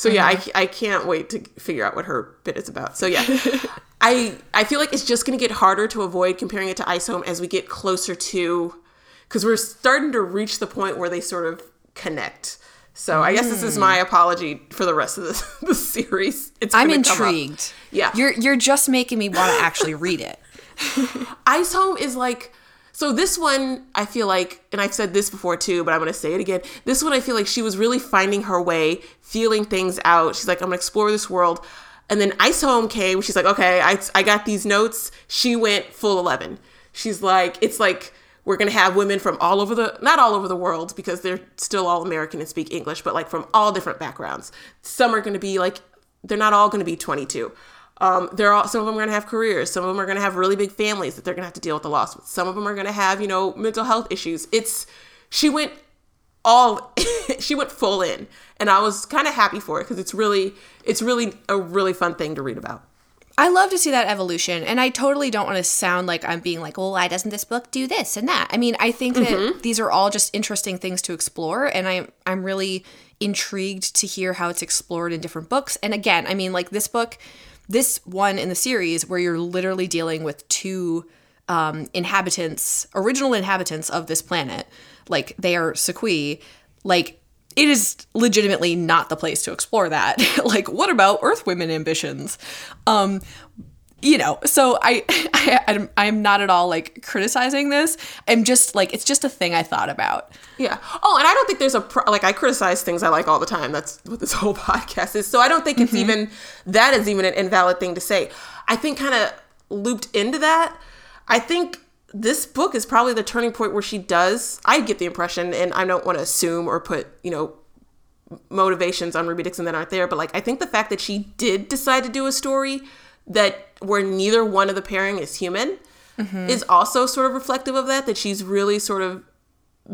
A: So yeah, I, uh-huh. I can't wait to figure out what her bit is about. So yeah. I I feel like it's just going to get harder to avoid comparing it to Ice Home as we get closer to cuz we're starting to reach the point where they sort of connect. So I guess this is my hmm. apology for the rest of the, series. It's
B: I'm
A: gonna come up.
B: intrigued.
A: Yeah.
B: You're you're just making me want to actually read it.
A: Ice Home is like so this one I feel like and I've said this before too, but I'm gonna say it again. This one I feel like she was really finding her way, feeling things out. She's like, I'm gonna explore this world. And then Ice Home came, she's like, okay, I, I got these notes. She went full 11. She's like, it's like we're gonna have women from all over the not all over the world because they're still all American and speak English, but like from all different backgrounds. Some are gonna be like they're not all gonna be 22. Um, they're all some of them are gonna have careers. Some of them are gonna have really big families that they're gonna have to deal with the loss with. Some of them are gonna have you know mental health issues. It's she went all she went full in, and I was kind of happy for it because it's really it's really a really fun thing to read about.
B: I love to see that evolution, and I totally don't want to sound like I'm being like, well, why doesn't this book do this and that? I mean, I think that these are all just interesting things to explore, and I'm I'm really intrigued to hear how it's explored in different books. And again, I mean, like this book, this one in the series where you're literally dealing with two um, inhabitants, original inhabitants of this planet, like they are sa-khui, like it is legitimately not the place to explore that. like, what about Earth women ambitions? Um, you know, so I, I I'm, I'm not at all like criticizing this. I'm just like it's just a thing I thought about.
A: Yeah. Oh, and I don't think there's a pro- like I criticize things I like all the time. That's what this whole podcast is. So I don't think it's mm-hmm. even that is even an invalid thing to say. I think kind of looped into that. I think this book is probably the turning point where she does. I get the impression, and I don't want to assume or put you know motivations on Ruby Dixon that aren't there, but like I think the fact that she did decide to do a story that where neither one of the pairing is human is also sort of reflective of that. That she's really sort of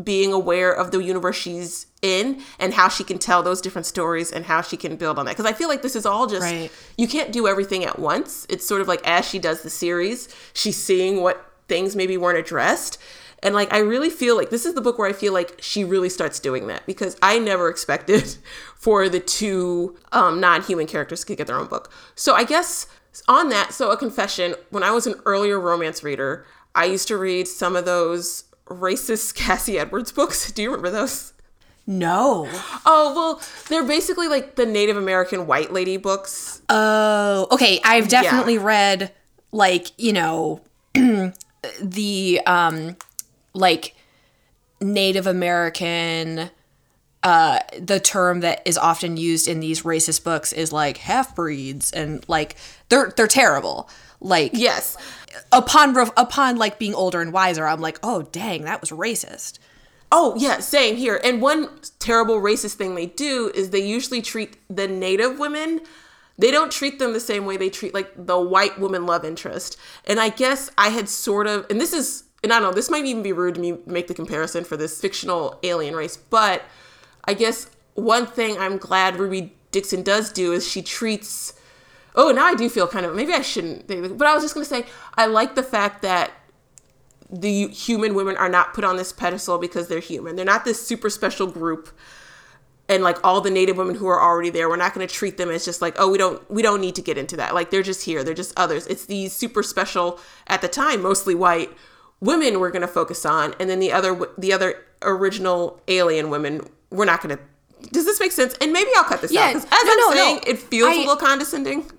A: being aware of the universe she's in and how she can tell those different stories and how she can build on that. Because I feel like this is all just,
B: Right.
A: you can't do everything at once. It's sort of like as she does the series, she's seeing what things maybe weren't addressed. And like, I really feel like this is the book where I feel like she really starts doing that because I never expected for the two um, non human characters to get their own book. So I guess on that, so a confession when I was an earlier romance reader, I used to read some of those racist Cassie Edwards books. Do you remember those?
B: No.
A: Oh, well, they're basically like the Native American white lady books.
B: Oh, okay. I've definitely read like, you know, the um like Native American uh the term that is often used in these racist books is like half breeds and like they're they're terrible. Like
A: Yes.
B: upon upon like being older and wiser, I'm like, "Oh, dang, that was racist."
A: Oh, yeah, same here. And one terrible racist thing they do is they usually treat the native women they don't treat them the same way they treat like the white woman love interest. And I guess I had sort of, and this is, and I don't know, this might even be rude to me make the comparison for this fictional alien race, but I guess one thing I'm glad Ruby Dixon does do is she treats. Oh, now I do feel kind of maybe I shouldn't, but I was just gonna say I like the fact that the human women are not put on this pedestal because they're human. They're not this super special group and like all the native women who are already there we're not going to treat them as just like oh we don't we don't need to get into that like they're just here they're just others it's these super special at the time mostly white women we're going to focus on and then the other the other original alien women we're not going to does this make sense and maybe i'll cut this
B: Yeah,
A: out because as
B: no,
A: i'm
B: no,
A: saying
B: no.
A: it feels
B: I-
A: a little condescending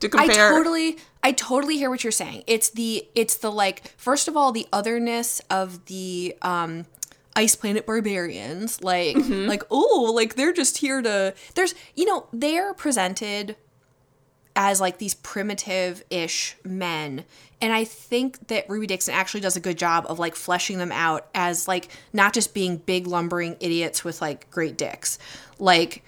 A: to compare.
B: I totally I totally hear what you're saying. It's the it's the like first of all the otherness of the um ice planet barbarians like
A: Mm-hmm.
B: like oh like they're just here to there's you know they're presented as like these primitive-ish men. And i think that ruby dixon actually does a good job of like fleshing them out as like not just being big lumbering idiots with like great dicks. Like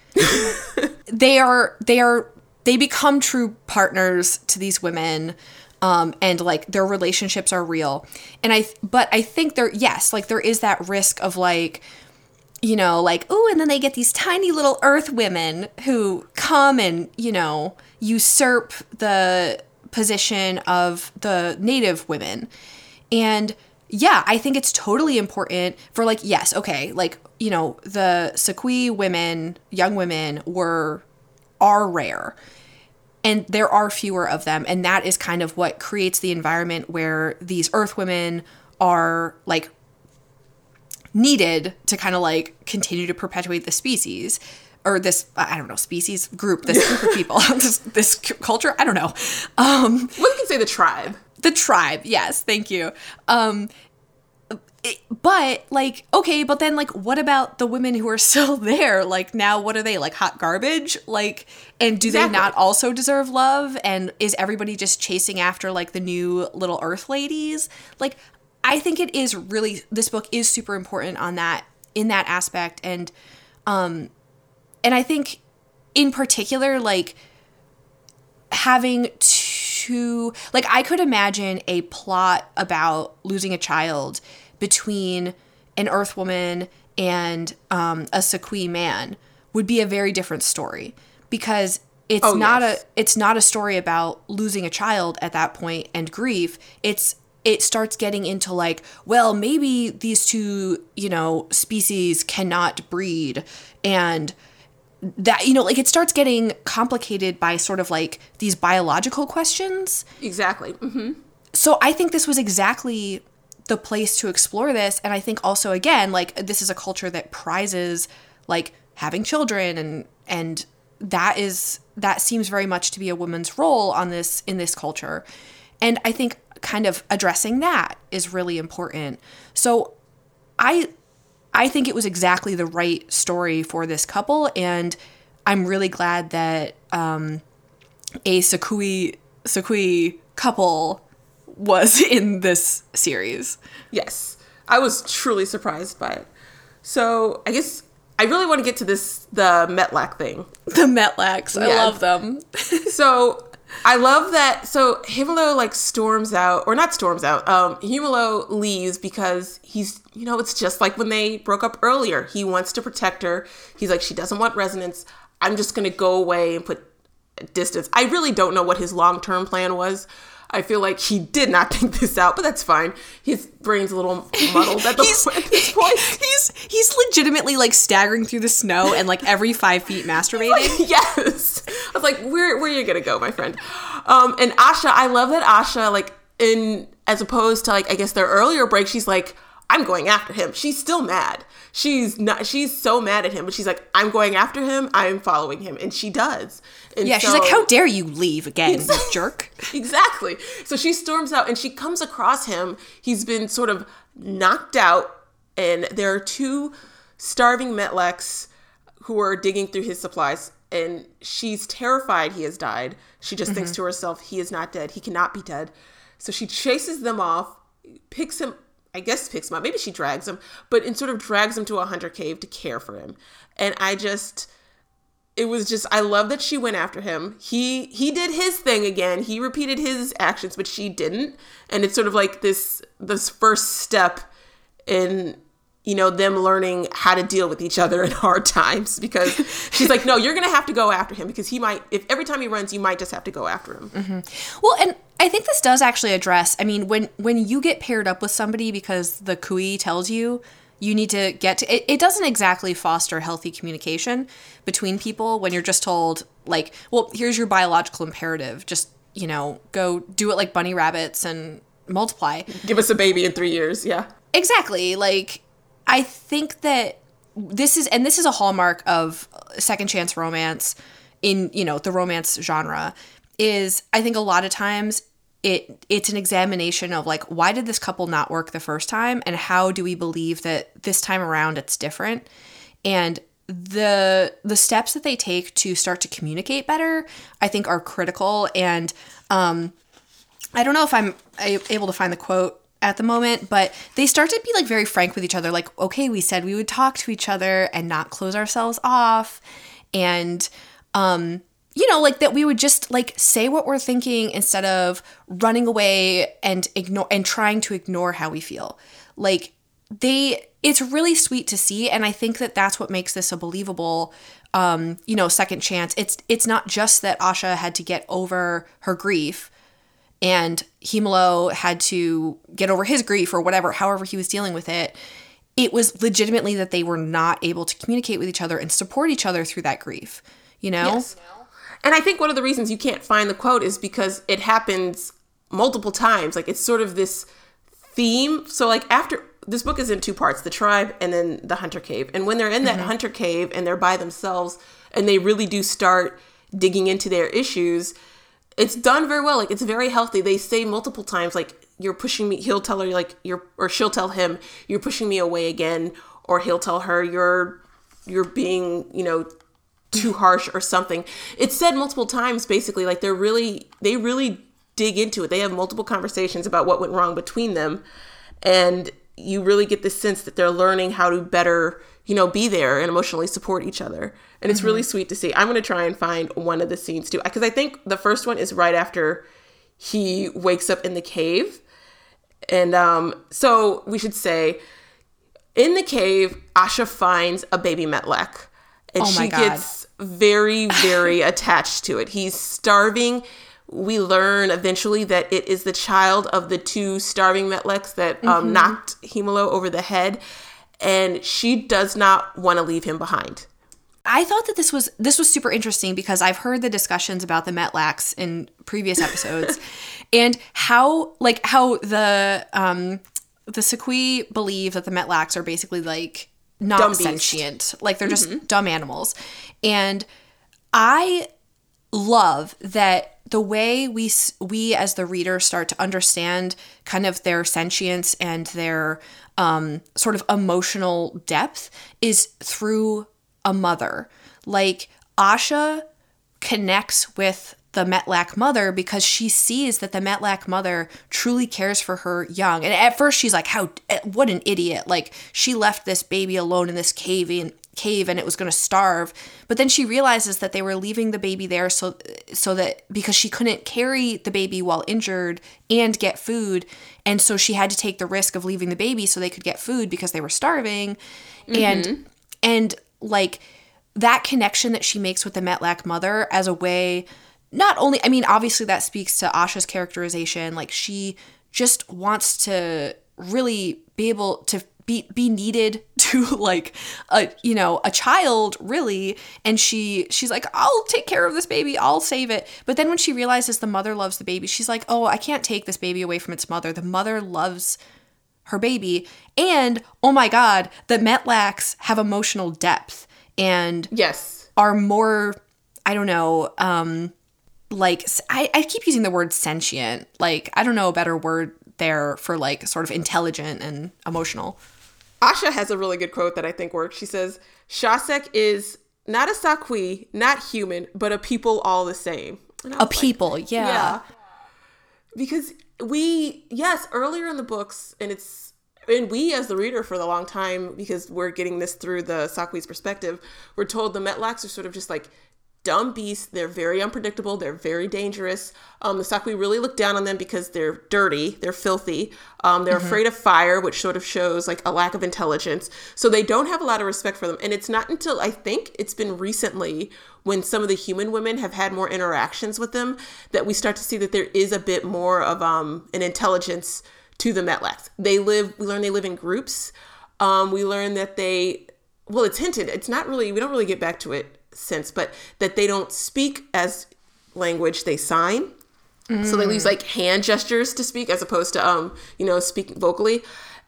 B: they are they are they become true partners to these women um, and like their relationships are real. And i but i think there yes like there is that risk of like you know like oh and then they get these tiny little earth women who come and you know usurp the position of the native women. And yeah, I think it's totally important for like yes, okay, like you know, the sa-khui women, young women were are rare. And there are fewer of them. And that is kind of what creates the environment where these earth women are like needed to kind of like continue to perpetuate the species or this I don't know species group this group of people this this culture I don't know. Um
A: well you can say the tribe.
B: The tribe yes thank you. Um it- but like okay but then like what about the women who are still there? Like now what are they like hot garbage? Like and do
A: Exactly.
B: they not also deserve love? And is everybody just chasing after like the new little earth ladies? Like i think it is really this book is super important on that in that aspect. And um and i think in particular like having to like I could imagine a plot about losing a child between an Earth woman and um, a sa-khui man would be a very different story because it's
A: Oh,
B: not
A: yes.
B: a it's not a story about losing a child at that point and grief. It's it starts getting into like, well, maybe these two, you know, species cannot breed and that you know like it starts getting complicated by sort of like these biological questions.
A: Exactly. Hmm
B: so i think this was exactly the place to explore this and i think also again like this is a culture that prizes like having children and and that is that seems very much to be a woman's role on this in this culture. And i think kind of addressing that is really important. So i I think it was exactly the right story for this couple, and I'm really glad that um, a sa-khui sa-khui couple was in this series.
A: Yes. I was truly surprised by it. So I guess I really want to get to this the metlak thing.
B: The metlaks, I love them.
A: So I love that. So Hemalo like storms out, or not storms out. Um, Hemalo leaves because he's, you know, it's just like when they broke up earlier. He wants to protect her. He's like, she doesn't want resonance. I'm just gonna go away and put distance. I really don't know what his long term plan was. I feel like he did not think this out, but that's fine. His brain's a little muddled at, the,
B: He's
A: at this point.
B: he's he's legitimately like staggering through the snow and like every five feet masturbating.
A: yes. I was like, where where are you gonna go, my friend? Um, and Asha, I love that Asha, like in as opposed to like I guess their earlier break, she's like, I'm going after him. She's still mad. She's not. She's so mad at him, but she's like, I'm going after him. I'm following him, and she does. And
B: Yeah, she's like, "How dare you leave again, you jerk!"
A: exactly. So she storms out and she comes across him. He's been sort of knocked out, and there are two starving metlaks who are digging through his supplies. And she's terrified he has died. She just thinks mm-hmm. to herself, he is not dead. He cannot be dead. So she chases them off, picks him, I guess picks him up. Maybe she drags him, but and sort of drags him to a hunter cave to care for him. And I just, it was just I love that she went after him. He he did his thing again. He repeated his actions, but she didn't. And it's sort of like this this first step in you know them learning how to deal with each other in hard times because she's like no you're gonna have to go after him because he might if every time he runs you might just have to go after him
B: mm-hmm. well and i think this does actually address i mean when when you get paired up with somebody because the khui tells you you need to get to it, it doesn't exactly foster healthy communication between people when you're just told like well here's your biological imperative. Just you know go do it like bunny rabbits and multiply.
A: Give us a baby in three years yeah.
B: Exactly. Like i think that this is and this is a hallmark of second chance romance in you know the romance genre is i think a lot of times it it's an examination of like why did this couple not work the first time and how do we believe that this time around it's different? And the the steps that they take to start to communicate better i think are critical. And um i don't know if i'm able to find the quote at the moment but they start to be like very frank with each other. Like okay we said we would talk to each other and not close ourselves off. And um you know, like that we would just like say what we're thinking instead of running away and ignore and trying to ignore how we feel. Like they it's really sweet to see and I think that that's what makes this a believable um, you know, second chance. It's it's not just that Asha had to get over her grief and Hemalo had to get over his grief or whatever, however he was dealing with it. It was legitimately that they were not able to communicate with each other and support each other through that grief, you know? Yes.
A: And I think one of the reasons you can't find the quote is because it happens multiple times. Like it's sort of this theme. So like after this book is in two parts, the tribe and then the hunter cave. And when they're in that mm-hmm. hunter cave and they're by themselves and they really do start digging into their issues, it's done very well. Like it's very healthy. They say multiple times like you're pushing me he'll tell her like you're or she'll tell him you're pushing me away again or he'll tell her you're you're being, you know, too harsh or something. It's said multiple times basically like they're really they really dig into it. They have multiple conversations about what went wrong between them and you really get the sense that they're learning how to better, you know, be there and emotionally support each other. And it's mm-hmm. really sweet to see. I'm going to try and find one of the scenes too because I think the first one is right after he wakes up in the cave. And um so we should say in the cave, Asha finds a baby Metlak and oh she God. gets very, very attached to it. He's starving. We learn eventually that it is the child of the two starving Metlaks that um, mm-hmm. knocked Hemalo over the head, and she does not want to leave him behind.
B: I thought that this was this was super interesting because I've heard the discussions about the Metlaks in previous episodes, and how like how the um the sa-khui believe that the Metlaks are basically like not sentient. Like they're just mm-hmm. dumb animals. And I love that the way we we as the reader start to understand kind of their sentience and their um, sort of emotional depth is through a mother. Like Asha connects with the Metlak mother because she sees that the Metlak mother truly cares for her young. And at first she's like, "How what an idiot. Like she left this baby alone in this cave and cave and it was going to starve." But then she realizes that they were leaving the baby there so so that because she couldn't carry the baby while injured and get food, and so she had to take the risk of leaving the baby so they could get food because they were starving. Mm-hmm. And and like that connection that she makes with the Metlak mother as a way not only I mean obviously that speaks to Asha's characterization like she just wants to really be able to be be needed to like a you know a child really. And she she's like I'll take care of this baby. I'll save it. But then when she realizes the mother loves the baby she's like oh I can't take this baby away from its mother. The mother loves her baby. And oh my god the Metlaks have emotional depth and
A: yes.
B: are more I don't know um like I, I keep using the word sentient. Like i don't know a better word there for like sort of intelligent and emotional.
A: Asha has a really good quote that i think works. She says shasek is not a sa-khui not human but a people all the same.
B: A people like, yeah. yeah.
A: Because we yes earlier in the books and it's and we as the reader for the long time because we're getting this through the Sa-khui's perspective we're told the metlaks are sort of just like dumb beasts. They're very unpredictable. They're very dangerous. Um, the sa-khui really look down on them because they're dirty they're filthy. Um, they're afraid of fire which sort of shows like a lack of intelligence. So they don't have a lot of respect for them. And it's not until i think it's been recently when some of the human women have had more interactions with them that we start to see that there is a bit more of um, an intelligence to the Metlaks. They live, we learn they live in groups. Um, we learn that they, well, it's hinted, it's not really, we don't really get back to it since, but that they don't speak as language, they sign. So they use like hand gestures to speak as opposed to, um, you know, speaking vocally.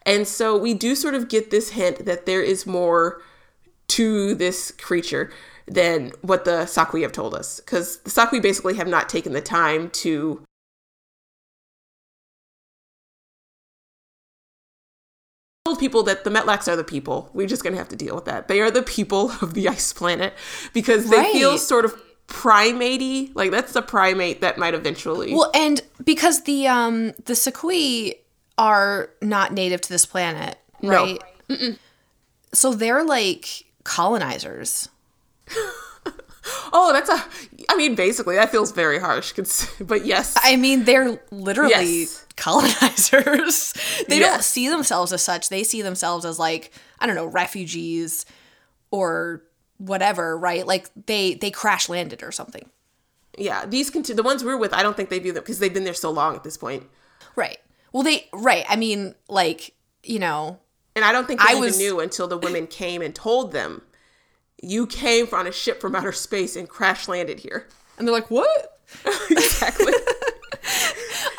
A: And so we do sort of get this hint that there is more to this creature than what the Sa-khui have told us. Because the Sa-khui basically have not taken the time to told people that the Metlaks are the people. We're just gonna have to deal with that. They are the people of the ice planet because they feel sort of primate Like that's the primate that might eventually.
B: Well, and because the um the Sa-khui are not native to this planet,
A: No.
B: right? So they're like colonizers.
A: oh, that's a. I mean, basically, that feels very harsh. But yes,
B: I mean, they're literally
A: Yes.
B: Colonizers. they don't see themselves as such. They see themselves as like, I don't know, refugees or whatever, right? Like they they crash landed or something.
A: yeah. These conti- the ones we're with, I don't think they view them because they've been there so long at this point,
B: Right. Well, they right. I mean, like, you know,
A: and I don't think they
B: I
A: even
B: was-
A: knew until the women came and told them, "You came on a ship from outer space and crash landed here."
B: and they're like, "What?"
A: exactly.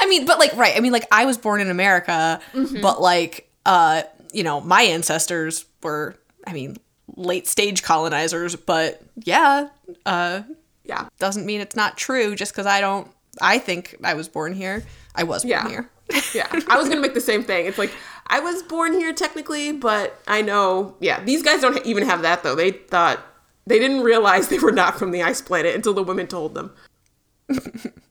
B: I mean, but like, right. I mean, like, I was born in America,
A: Mm-hmm.
B: but like, uh, you know, my ancestors were, I mean, late stage colonizers, but yeah, uh,
A: yeah.
B: doesn't mean it's not true just because I don't, I think I was born here. I was born
A: Yeah.
B: here.
A: yeah, I was gonna make the same thing. It's like I was born here technically, but I know. Yeah, these guys don't even have that though. They thought they didn't realize they were not from the ice planet until the women told them.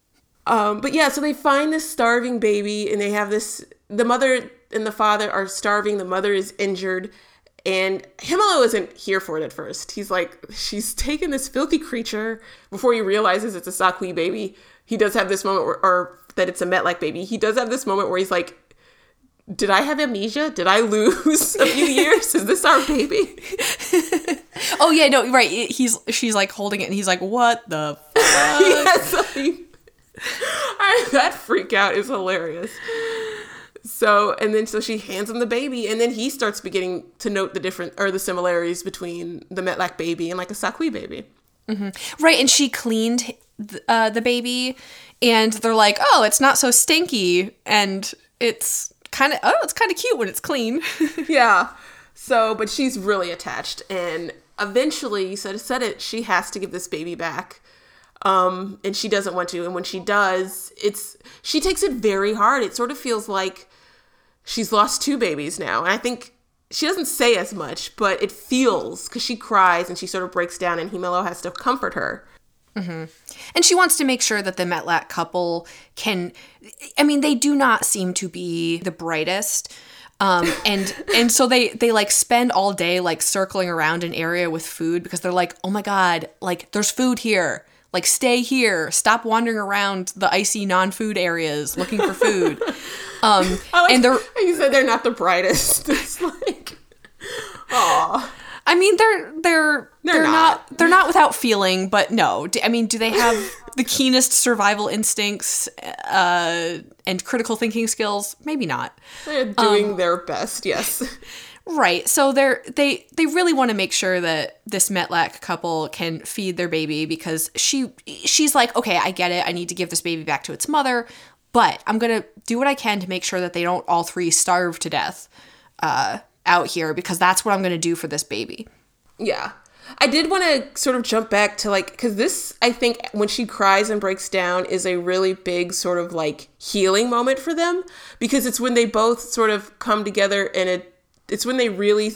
A: um, but yeah, so they find this starving baby, and they have this. The mother and the father are starving. The mother is injured. And Hemalo isn't here for it at first. He's like, she's taken this filthy creature before he realizes it's a Sa-khui baby. He does have this moment where, or that it's a Metlak baby. He does have this moment where he's like, did I have amnesia? Did I lose a few years? Is this our baby?
B: Oh yeah, no, right. He's she's like holding it, and he's like, "What the?" F-?
A: yes, like, I, that freak out is hilarious. So, and then so she hands him the baby, and then he starts beginning to note the different or the similarities between the Metlak baby and like a Sa-khui baby.
B: Right, and she cleaned th- uh, the baby, and they're like, "Oh, it's not so stinky, and it's kind of oh, it's kind of cute when it's clean."
A: yeah. So, but she's really attached, and eventually, you said said it. She has to give this baby back, um, and she doesn't want to. And when she does, it's she takes it very hard. It sort of feels like she's lost two babies now, and I think she doesn't say as much, but it feels because she cries and she sort of breaks down, and Hemalo has to comfort her.
B: and she wants to make sure that the Metlak couple can. I mean, they do not seem to be the brightest. Um, and and so they they like spend all day like circling around an area with food because they're like, oh my god, like there's food here. Like stay here. Stop wandering around the icy non-food areas looking for food. Um,
A: I like,
B: and they're
A: you said they're not the brightest. It's like, aw.
B: I mean, they're they're they're, not.
A: not.
B: they're not without feeling, but no. I mean, do they have the keenest survival instincts uh, and critical thinking skills? Maybe not.
A: They're doing their best, yes.
B: Right. So they're they they really want to make sure that this Metlak couple can feed their baby because she she's like, okay, I get it. I need to give this baby back to its mother, but I'm gonna do what I can to make sure that they don't all three starve to death uh, out here because that's what I'm gonna do for this baby.
A: Yeah. I did want to sort of jump back to like, because this, I think, when she cries and breaks down, is a really big sort of like healing moment for them because it's when they both sort of come together and it, it's when they really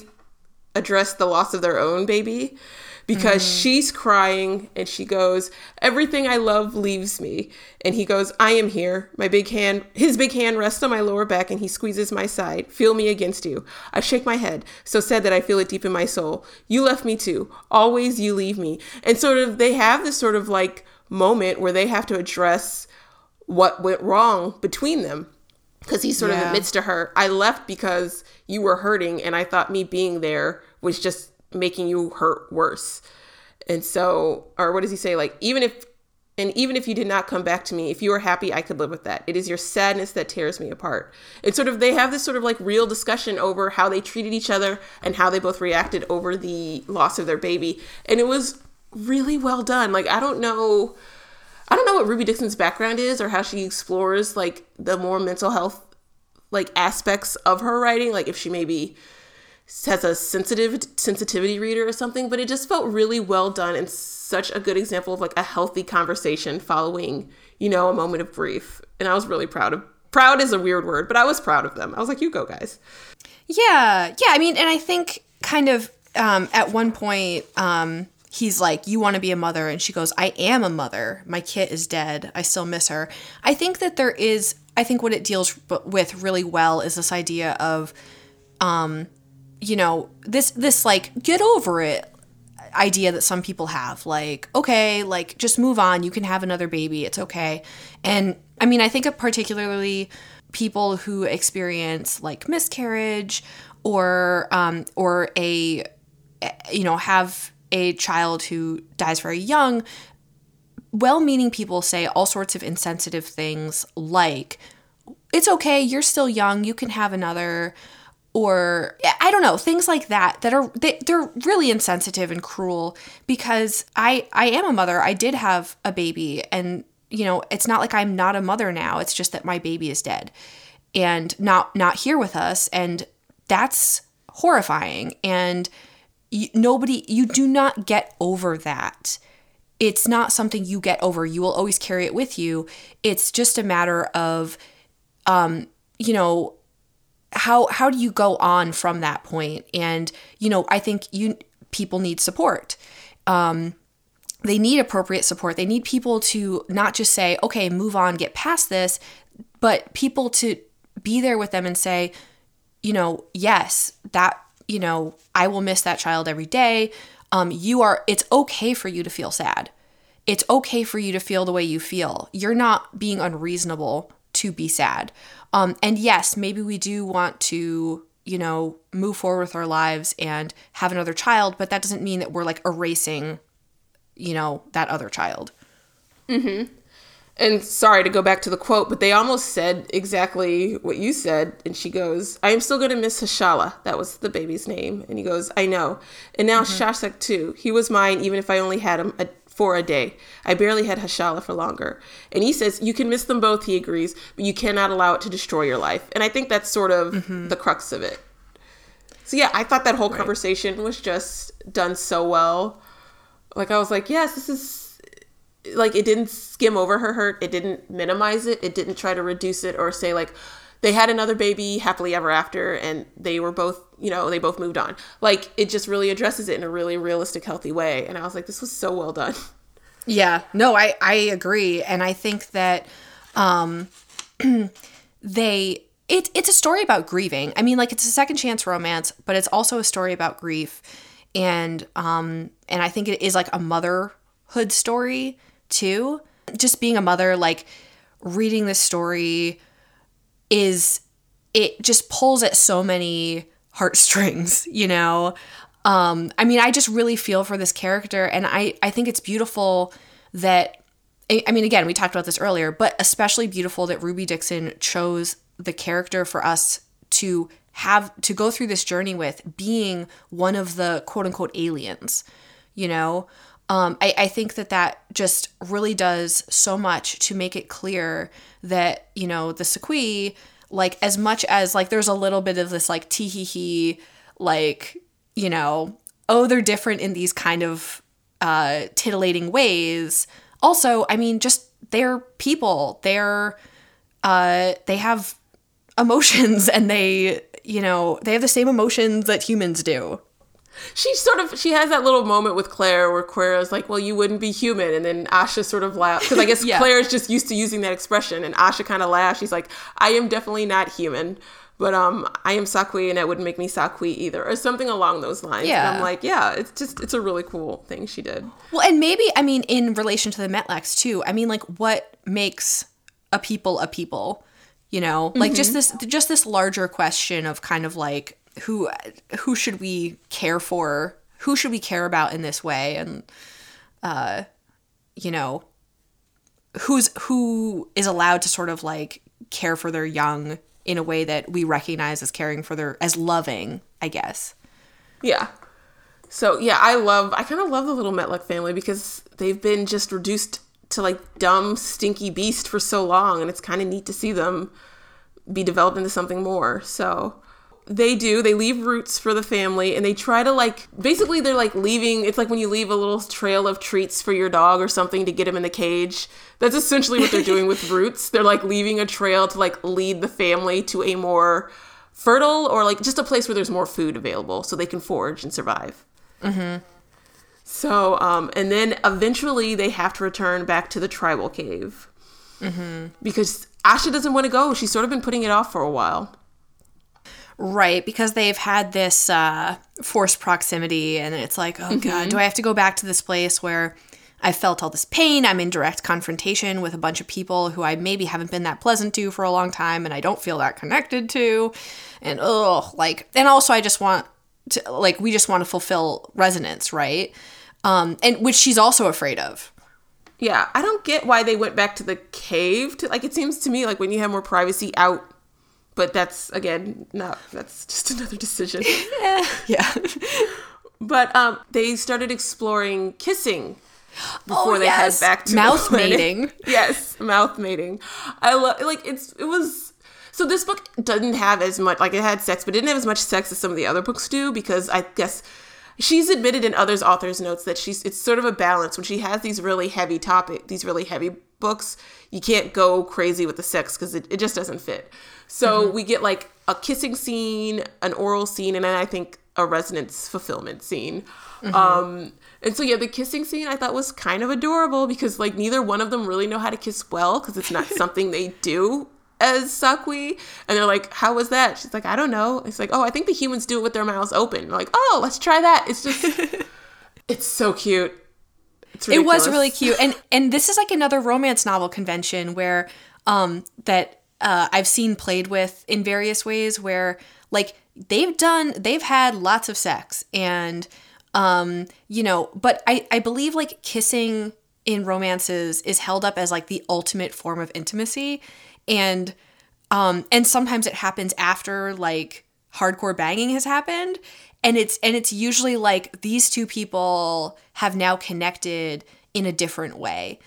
A: address the loss of their own baby because mm-hmm. she's crying and she goes, Everything I love leaves me. And he goes, I am here. My big hand, his big hand rests on my lower back and he squeezes my side. Feel me against you. I shake my head, so sad that I feel it deep in my soul. You left me too. Always you leave me. And sort of, they have this sort of like moment where they have to address what went wrong between them because he sort
B: Yeah.
A: of admits to her, I left because you were hurting, and I thought me being there was just making you hurt worse. And so, or what does he say? Like, even if, and even if you did not come back to me, if you were happy, I could live with that. It is your sadness that tears me apart. And sort of, they have this sort of like real discussion over how they treated each other and how they both reacted over the loss of their baby. And it was really well done. Like, I don't know. I don't know what Ruby Dixon's background is or how she explores like the more mental health like aspects of her writing like if she maybe has a sensitive sensitivity reader or something but it just felt really well done and such a good example of like a healthy conversation following you know a moment of grief and I was really proud of proud is a weird word but I was proud of them I was like you go guys
B: Yeah, yeah. I mean, and I think kind of um, at one point, um, he's like, "You want to be a mother," and she goes, "I am a mother. My kit is dead. I still miss her." I think that there is. I think what it deals with really well is this idea of, um, you know, this this like get over it idea that some people have like okay like just move on you can have another baby it's okay. And i mean i think of particularly people who experience like miscarriage or um or a you know have a child who dies very young well-meaning people say all sorts of insensitive things like it's okay you're still young you can have another or I don't know things like that that are they, they're really insensitive and cruel because I I am a mother. I did have a baby and you know it's not like I'm not a mother now. It's just that my baby is dead and not not here with us. And that's horrifying. And nobody you do not get over that it's not something you get over. You will always carry it with you. It's just a matter of um you know how how do you go on from that point? and you know i think you people need support. Um they need appropriate support. They need people to not just say okay move on get past this but people to be there with them and say you know yes that you know i will miss that child every day um you are it's okay for you to feel sad. It's okay for you to feel the way you feel. You're not being unreasonable to be sad. Um and yes maybe we do want to you know move forward with our lives and have another child but that doesn't mean that we're like erasing you know that other child
A: and sorry to go back to the quote, but they almost said exactly what you said. And she goes, I am still going to miss Hashala. That was the baby's name. And he goes, I know. And now mm-hmm. Shashak too. He was mine even if I only had him a, for a day. I barely had Hashala for longer. And he says, You can miss them both, he agrees, but you cannot allow it to destroy your life. And I think that's sort of mm-hmm. the crux of it. So yeah, I thought that whole conversation was just done so well. Like I was like, yes, this is like it didn't skim over her hurt. It didn't minimize it. It didn't try to reduce it or say like they had another baby happily ever after and they were both you know they both moved on. Like it just really addresses it in a really realistic healthy way. And i was like this was so well done.
B: Yeah, no, I I agree, and I think that um, they it it's a story about grieving. I mean, like it's a second chance romance, but it's also a story about grief, and um, and I think it is like a motherhood story too. Just being a mother, like reading this story is it just pulls at so many heartstrings, you know. Um, I mean, I just really feel for this character, and I I think it's beautiful that I I mean, again, we talked about this earlier, but especially beautiful that Ruby Dixon chose the character for us to have to go through this journey with being one of the quote unquote aliens, you know? Um, I, I think that that just really does so much to make it clear that, you know, the sa-khui, like, as much as, like, there's a little bit of this, like, tee hee hee, like, you know, oh, they're different in these kind of uh, titillating ways. Also, I mean, just they're people. They're uh, they have emotions, and they you know they have the same emotions that humans do.
A: She sort of she has that little moment with Claire where Claire is like, "Well, you wouldn't be human," and then Asha sort of laughs because I guess
B: Yeah.
A: Claire is just used to using that expression, and Asha kind of laughs. She's like, "I am definitely not human." But um, I am Sa-khui, and that wouldn't make me Sa-khui either, or something along those lines.
B: Yeah.
A: And I'm like, yeah, it's just it's a really cool thing she did.
B: Well, and maybe I mean in relation to the Metlaks too. I mean, like what makes a people a people? You know, like just this just this larger question of kind of like who who should we care for? Who should we care about in this way? And uh, you know, who's who is allowed to sort of like care for their young in a way that we recognize as caring for their as loving, I guess.
A: Yeah. So yeah, I love I kind of love the little Metlak family because they've been just reduced to like dumb, stinky beast for so long, and it's kind of neat to see them be developed into something more. So they do. They leave roots for the family, and they try to like basically they're like leaving. It's like when you leave a little trail of treats for your dog or something to get him in the cage. That's essentially what they're doing with roots. They're like leaving a trail to like lead the family to a more fertile or like just a place where there's more food available so they can forage and survive. So, um, and then eventually they have to return back to the tribal cave because Asha doesn't want to go. She's sort of been putting it off for a while.
B: Right, because they've had this uh, forced proximity, and it's like, oh god, do I have to go back to this place where I felt all this pain? I'm in direct confrontation with a bunch of people who I maybe haven't been that pleasant to for a long time, and I don't feel that connected to, and oh, like, and also I just want to, like, we just want to fulfill resonance, right? Um, and which she's also afraid of.
A: Yeah, I don't get why they went back to the cave. To like, it seems to me like when you have more privacy out, but that's again not. That's just another decision.
B: Yeah. yeah.
A: but um, they started exploring kissing before
B: Oh,
A: they
B: yes.
A: head back to
B: Mouth
A: the planet.
B: mating.
A: yes, mouth mating. I love like it's it was. So this book doesn't have as much like it had sex, but it didn't have as much sex as some of the other books do because I guess she's admitted in others authors notes that she's it's sort of a balance when she has these really heavy topic these really heavy books you can't go crazy with the sex because it, it just doesn't fit so we get like a kissing scene an oral scene and then i think a resonance fulfillment scene um and so yeah the kissing scene i thought was kind of adorable because like neither one of them really know how to kiss well because it's not something they do as Sa-khui, and they're like, "How was that?" She's like, "I don't know." It's like, "Oh, I think the humans do it with their mouths open." Like, "Oh, let's try that." It's just, it's so cute. It's
B: it was really cute and and this is like another romance novel convention where um that uh, i've seen played with in various ways where like they've done they've had lots of sex and um you know but i i believe like kissing in romances is held up as like the ultimate form of intimacy. And um and sometimes it happens after like hardcore banging has happened. And it's and it's usually like these two people have now connected in a different way.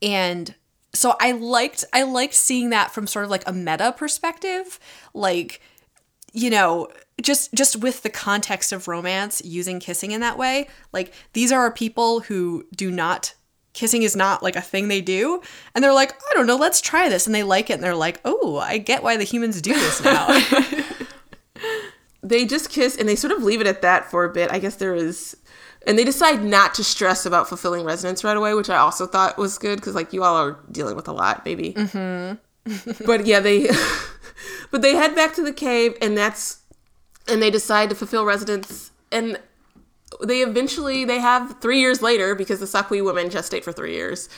B: And so i liked i liked seeing that from sort of like a meta perspective like you know just just with the context of romance using kissing in that way like these are people who do not kissing is not like a thing they do and they're like i don't know let's try this and they like it and they're like oh i get why the humans do this now
A: They just kiss and they sort of leave it at that for a bit. I guess there is, and they decide not to stress about fulfilling resonance right away, which I also thought was good because like you all are dealing with a lot, maybe. Mm-hmm. but yeah, they, but they head back to the cave and that's, and they decide to fulfill resonance and they eventually they have three years later because the Sa-khui women gestate for three years.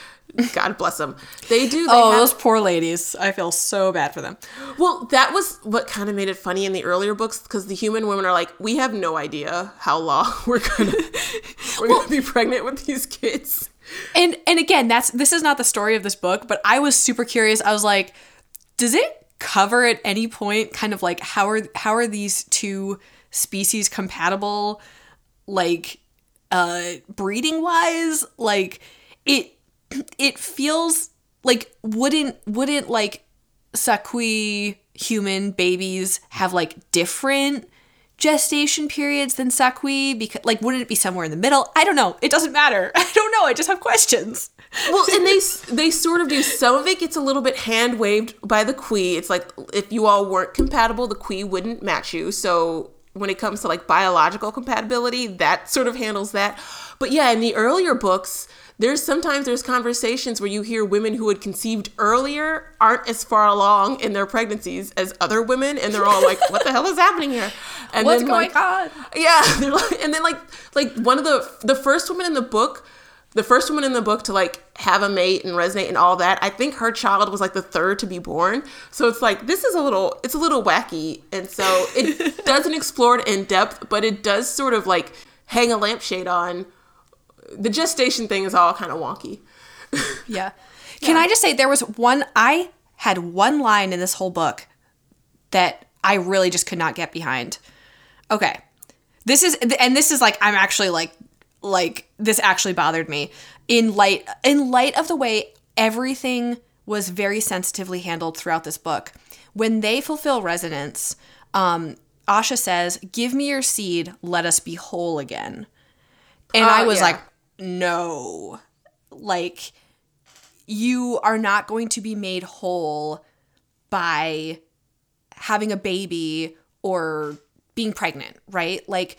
A: God bless them. They do. They
B: oh
A: have,
B: those poor ladies i feel so bad for them
A: well, that was what kind of made it funny in the earlier books because the human women are like, we have no idea how long we're gonna we're gonna be pregnant with these kids.
B: and and again that's this is not the story of this book but i was super curious i was like does it cover at any point kind of like how are how are these two species compatible like uh breeding wise like it it feels like wouldn't wouldn't like sa-khui human babies have like different gestation periods than sa-khui because like wouldn't it be somewhere in the middle i don't know it doesn't matter i don't know i just have questions
A: Well, and they they sort of do. Some of it gets a little bit hand waved by the khui. It's like if you all weren't compatible, the khui wouldn't match you. So when it comes to like biological compatibility, that sort of handles that. But yeah, in the earlier books, there's sometimes there's conversations where you hear women who had conceived earlier aren't as far along in their pregnancies as other women and they're all like what the hell is happening here and
B: What's
A: then,
B: going
A: like,
B: on?
A: yeah they're like, and then like like one of the the first woman in the book the first woman in the book to like have a mate and resonate and all that i think her child was like the third to be born so it's like this is a little it's a little wacky and so it doesn't explore it in depth but it does sort of like hang a lampshade on the gestation thing is all kind of wonky
B: Yeah. Can I just say there was one I had one line in this whole book that I really just could not get behind. Okay. This is and this is like I'm actually like like this actually bothered me in light in light of the way everything was very sensitively handled throughout this book. When they fulfill resonance, um Asha says, "Give me your seed, let us be whole again." And I
A: Oh,
B: was
A: yeah.
B: like, "No." Like you are not going to be made whole by having a baby or being pregnant, right? Like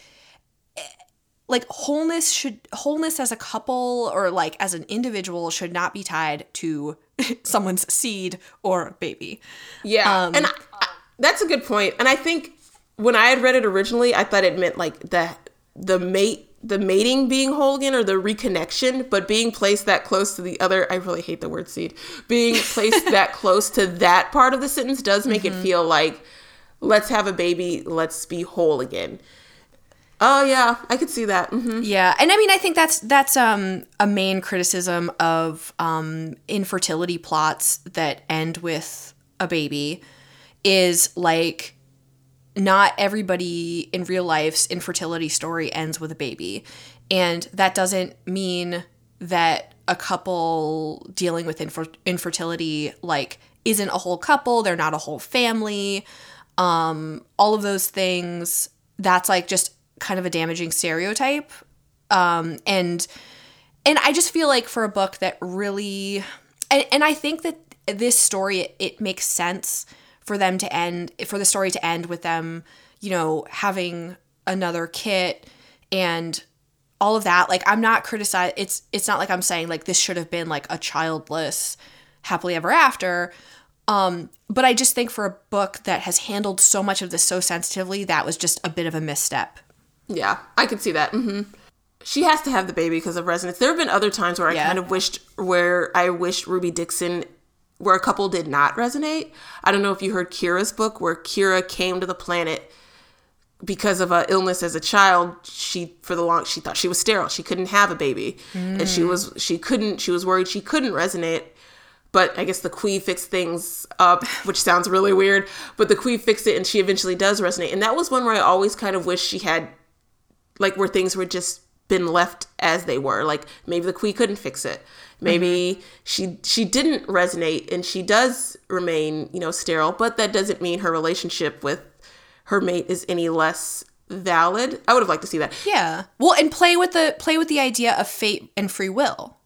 B: like wholeness should wholeness as a couple or like as an individual should not be tied to someone's seed or baby.
A: Yeah,
B: Um,
A: and I, I- that's a good point. And I think when I had read it originally, I thought it meant like the the mate, the mating being whole again, or the reconnection. But being placed that close to the other, I really hate the word seed. Being placed that close to that part of the sentence does make
B: Mm-hmm.
A: it feel like let's have a baby, let's be whole again. Oh yeah, I could see that. hmm
B: Yeah, and I mean, I think that's that's um, a main criticism of um, infertility plots that end with a baby is like not everybody in real life's infertility story ends with a baby, and that doesn't mean that a couple dealing with infer- infertility like isn't a whole couple. They're not a whole family. Um, all of those things. That's like just kind of a damaging stereotype. Um, and and I just feel like for a book that really and, and I think that this story it, it makes sense for them to end for the story to end with them you know having another kit and all of that. Like I'm not criticizing it's it's not like I'm saying like this should have been like a childless happily ever after. Um but I just think for a book that has handled so much of this so sensitively that was just a bit of a misstep
A: Yeah, I could see that. hmm She has to have the baby because of resonance. There have been other times where I
B: Yeah.
A: kind of wished, where I wished Ruby Dixon, where a couple did not resonate. I don't know if you heard Kira's book, where Kira came to the planet because of a illness as a child. She for the long she thought she was sterile. She couldn't have a baby, and she was she couldn't. She was worried she couldn't resonate. But I guess the khui fixed things up, which sounds really weird. But the khui fixed it, and she eventually does resonate. And that was one where I always kind of wish she had like where things were just been left as they were. Like maybe the queen couldn't fix it. Maybe mm-hmm. she she didn't resonate and she does remain you know sterile but that doesn't mean her relationship with her mate is any less valid. I would have liked to see that.
B: Yeah. Well, and play with the play with the idea of fate and free will.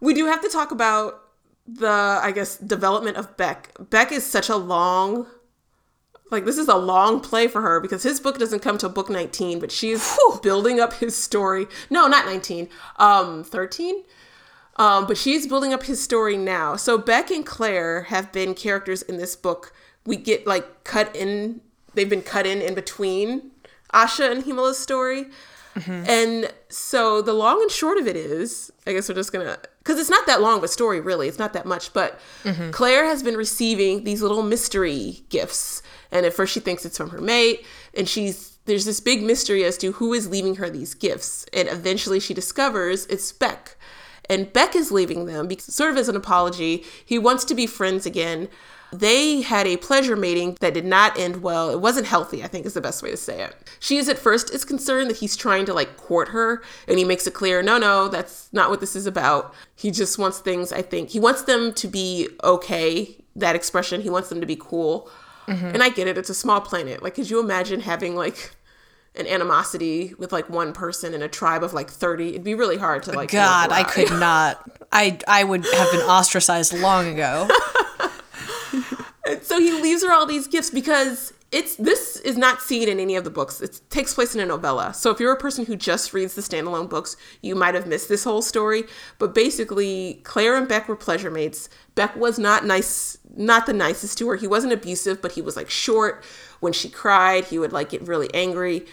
A: we do have to talk about the i guess development of bek. Bek is such a long like this is a long play for her because his book doesn't come till book 19 but she's building up his story. No not 19 um 13 um but she's building up his story now. So bek and claire have been characters in this book. We get like cut in they've been cut in in between asha and hemalo's story. And so the long and short of it is, I guess we're just gonna, because it's not that long of a story, really. It's not that much, but Claire has been receiving these little mystery gifts, and at first she thinks it's from her mate, and she's there's this big mystery as to who is leaving her these gifts, and eventually she discovers it's Bek, and Bek is leaving them because, sort of as an apology. He wants to be friends again. They had a pleasure mating that did not end well. It wasn't healthy, I think is the best way to say it. She is at first is concerned that he's trying to like court her and he makes it clear, no, no, that's not what this is about. He just wants things, I think. He wants them to be okay, that expression. He wants them to be cool. And I get it, it's a small planet. Like, could you imagine having like an animosity with like one person in a tribe of like 30? It'd be really hard to like
B: God, I could not. I I would have been ostracized long ago.
A: so he leaves her all these gifts because it's this is not seen in any of the books. It takes place in a novella. So if you're a person who just reads the standalone books, you might have missed this whole story. But basically, Claire and Bek were pleasure mates. Bek was not nice, not the nicest to her. He wasn't abusive, but he was like short. When she cried, he would like get really angry.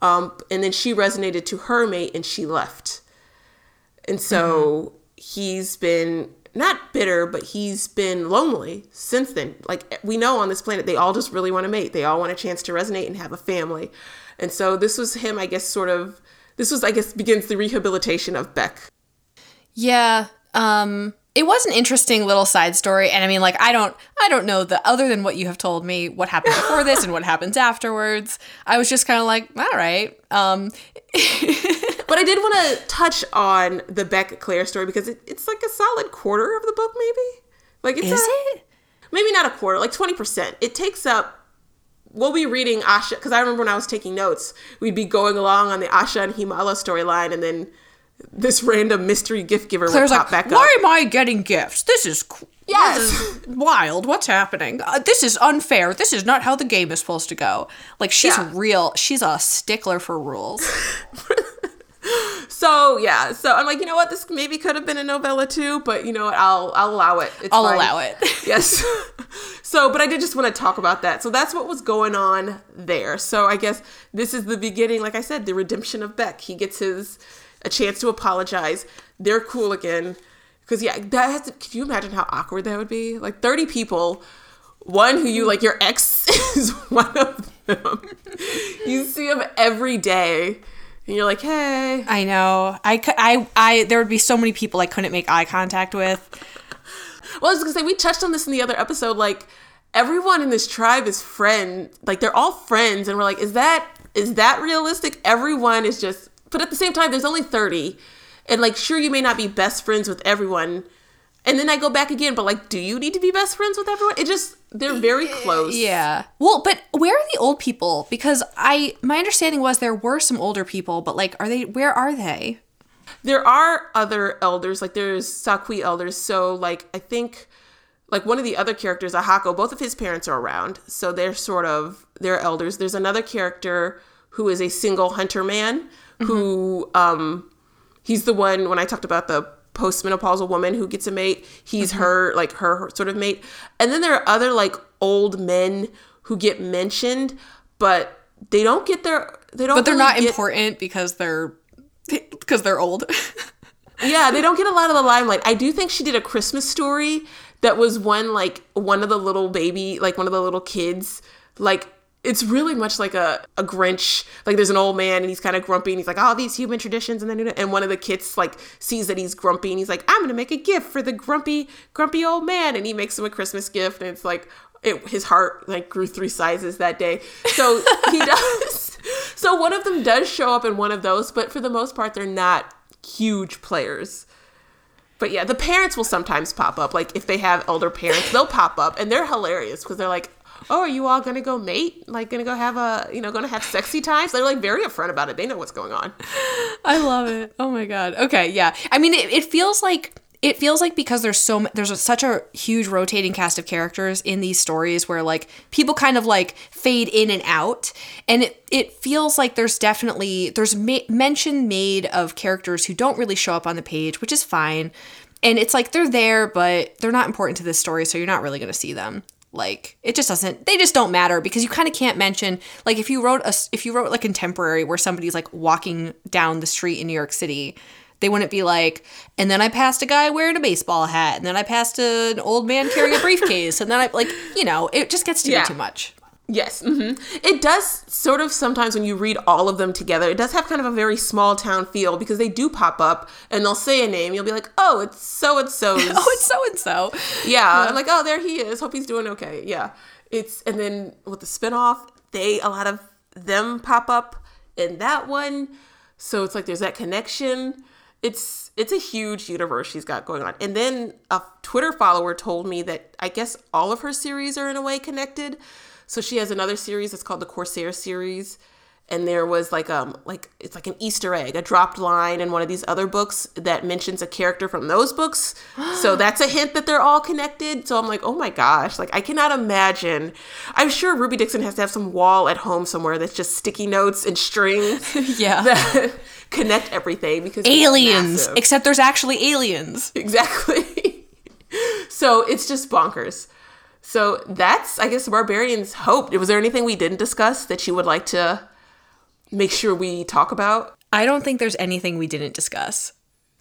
A: Um, and then she resonated to her mate, and she left. And so he's been not bitter, but he's been lonely since then. Like we know on this planet, they all just really want to mate. They all want a chance to resonate and have a family. And so this was him, I guess, sort of. This was, I guess, begins the rehabilitation of Bek.
B: Yeah. Um it was an interesting little side story and I mean like I don't I don't know the other than what you have told me what happened before this and what happens afterwards. I was just kind of like, all right. Um
A: But I did want to touch on the Bek Claire story because it, it's like a solid quarter of the book, maybe. Like it's
B: is
A: a,
B: it?
A: maybe not a quarter, like twenty percent. It takes up. We'll be reading Asha because I remember when I was taking notes, we'd be going along on the Asha and Hemalo storyline, and then this random mystery gift giver
B: Claire's
A: would pop
B: like,
A: back
B: why
A: up.
B: am I getting gifts? This is
A: Yes.
B: this is wild. What's happening? Uh, this is unfair. This is not how the game is supposed to go. Like she's
A: Yeah.
B: real. She's a stickler for rules.
A: So yeah, so I'm like, you know what, this maybe could have been a novella too, but you know what, I'll I'll allow it. It's
B: I'll
A: fine.
B: allow it.
A: yes. so, but I did just want to talk about that. So that's what was going on there. So I guess this is the beginning, like I said, the redemption of Bek. He gets his a chance to apologize. They're cool again. Because yeah, that has to, can you imagine how awkward that would be? Like 30 people, one who you like your ex is one of them. you see them every day. And you're like, hey.
B: I know. I could. I. I. There would be so many people I couldn't make eye contact with.
A: Well, I was gonna say we touched on this in the other episode. Like everyone in this tribe is friend. Like they're all friends, and we're like, is that is that realistic? Everyone is just. But at the same time, there's only thirty, and like, sure, you may not be best friends with everyone. And then I go back again, but like, do you need to be best friends with everyone? It just they're very close.
B: Yeah. Well, but where are the old people? Because I my understanding was there were some older people, but like, are they? Where are they?
A: There are other elders, like there's Sakui elders. So like I think like one of the other characters, Aehako, both of his parents are around. So they're sort of they're elders. There's another character who is a single hunter man who um he's the one when I talked about the postmenopausal woman who gets a mate, he's her like her sort of mate. And then there are other like old men who get mentioned, but they don't get their they don't
B: But they're
A: really
B: not
A: get-
B: important because they're because they're old.
A: Yeah, they don't get a lot of the limelight. I do think she did a Christmas story that was one like one of the little baby, like one of the little kids, like it's really much like a, a Grinch. Like there's an old man and he's kind of grumpy and he's like, all these human traditions and then and one of the kids like sees that he's grumpy and he's like, I'm gonna make a gift for the grumpy grumpy old man and he makes him a Christmas gift and it's like it, his heart like grew three sizes that day. So he does. So one of them does show up in one of those, but for the most part, they're not huge players. But yeah, the parents will sometimes pop up. Like if they have elder parents, they'll pop up and they're hilarious because they're like, "Oh, are you all gonna go mate? Like gonna go have a, you know, gonna have sexy times?" They're like very upfront about it. They know what's going on.
B: I love it. Oh my god. Okay, yeah. I mean, it, it feels like it feels like because there's so there's a, such a huge rotating cast of characters in these stories where like people kind of like fade in and out, and it it feels like there's definitely there's ma- mention made of characters who don't really show up on the page, which is fine. And it's like they're there, but they're not important to this story, so you're not really going to see them like it just doesn't they just don't matter because you kind of can't mention like if you wrote a if you wrote like contemporary where somebody's like walking down the street in new york city they wouldn't be like and then i passed a guy wearing a baseball hat and then i passed an old man carrying a briefcase and then i like you know it just gets to
A: Yeah.
B: be too much
A: Yes, hmm it does sort of sometimes when you read all of them together, it does have kind of a very small town feel because they do pop up and they'll say a name. You'll be like, "Oh, it's so and so.
B: oh it's so and so
A: Yeah, I'm like, oh, there he is. Hope he's doing okay. Yeah, it's and then with the spinoff, they a lot of them pop up in that one, so it's like there's that connection. It's it's a huge universe she's got going on. And then a Twitter follower told me that I guess all of her series are in a way connected. So she has another series that's called the Corsair series, and there was like um like it's like an Easter egg, a dropped line in one of these other books that mentions a character from those books. so that's a hint that they're all connected. So I'm like, oh my gosh, like I cannot imagine. I'm sure Ruby Dixon has to have some wall at home somewhere that's just sticky notes and strings
B: Yeah.
A: that connect everything because
B: aliens. Except there's actually aliens.
A: Exactly. so it's just bonkers. So that's, I guess, Barbarian's hope. Was there anything we didn't discuss that you would like to make sure we talk about?
B: I don't think there's anything we didn't discuss.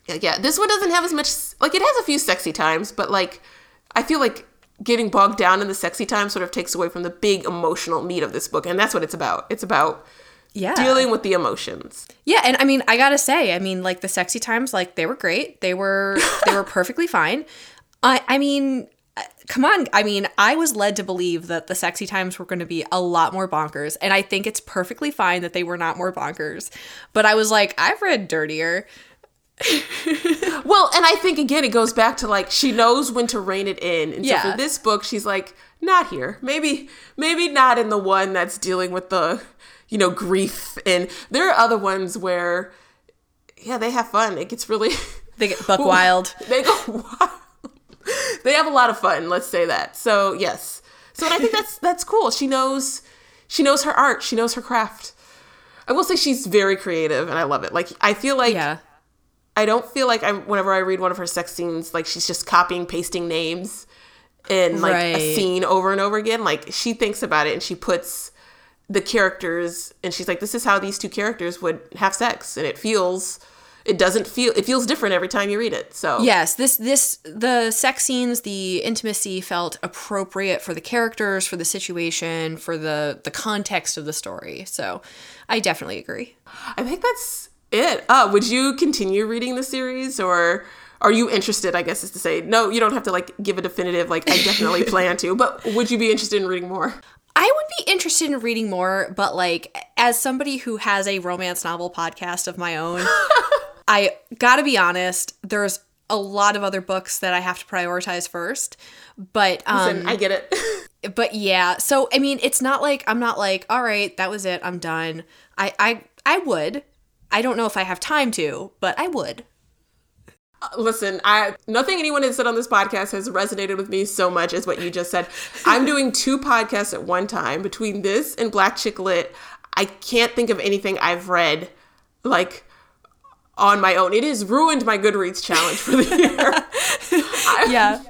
A: Yeah, yeah, this one doesn't have as much, like, it has a few sexy times, but, like, I feel like getting bogged down in the sexy time sort of takes away from the big emotional meat of this book. And that's what it's about. It's about
B: Yeah.
A: dealing with the emotions.
B: Yeah, and I mean, I gotta say, I mean, like the sexy times, like they were great. They were they were perfectly fine. I I mean, come on. I mean, I was led to believe that the sexy times were going to be a lot more bonkers, and I think it's perfectly fine that they were not more bonkers. But I was like, I've read dirtier.
A: Well, and I think again it goes back to like she knows when to rein it in. And
B: Yeah.
A: so for this book, she's like, not here. Maybe maybe not in the one that's dealing with the, you know, grief. And there are other ones where yeah, they have fun. It gets really
B: They get buck wild.
A: they go wild. they have a lot of fun, let's say that. So yes. So I think that's that's cool. She knows she knows her art. She knows her craft. I will say she's very creative and I love it. Like I feel like
B: Yeah.
A: I don't feel like I'm whenever I read one of her sex scenes, like she's just copying, pasting names in like a scene over and over again. Like she thinks about it and she puts the characters and she's like, this is how these two characters would have sex. And it feels it doesn't feel it feels different every time you read it. So
B: Yes, this this the sex scenes, the intimacy felt appropriate for the characters, for the situation, for the the context of the story. So, I definitely agree.
A: I think that's it. Uh, would you continue reading the series or are you interested, I guess is to say. No, you don't have to like give a definitive like I definitely plan to, but would you be interested in reading more?
B: I would be interested in reading more, but like as somebody who has a romance novel podcast of my own, I got to be honest, there's a lot of other books that I have to prioritize first. But um
A: And I get it.
B: but yeah, so I mean, it's not like I'm not like, all right, that was it, I'm done. I I I would. I don't know if I have time to, but I would.
A: Listen, I nothing anyone has said on this podcast has resonated with me so much as what you just said. I'm doing two podcasts at one time between this and Black Chick Lit. I can't think of anything I've read like on my own. It has ruined my Goodreads challenge for the year.
B: Yeah.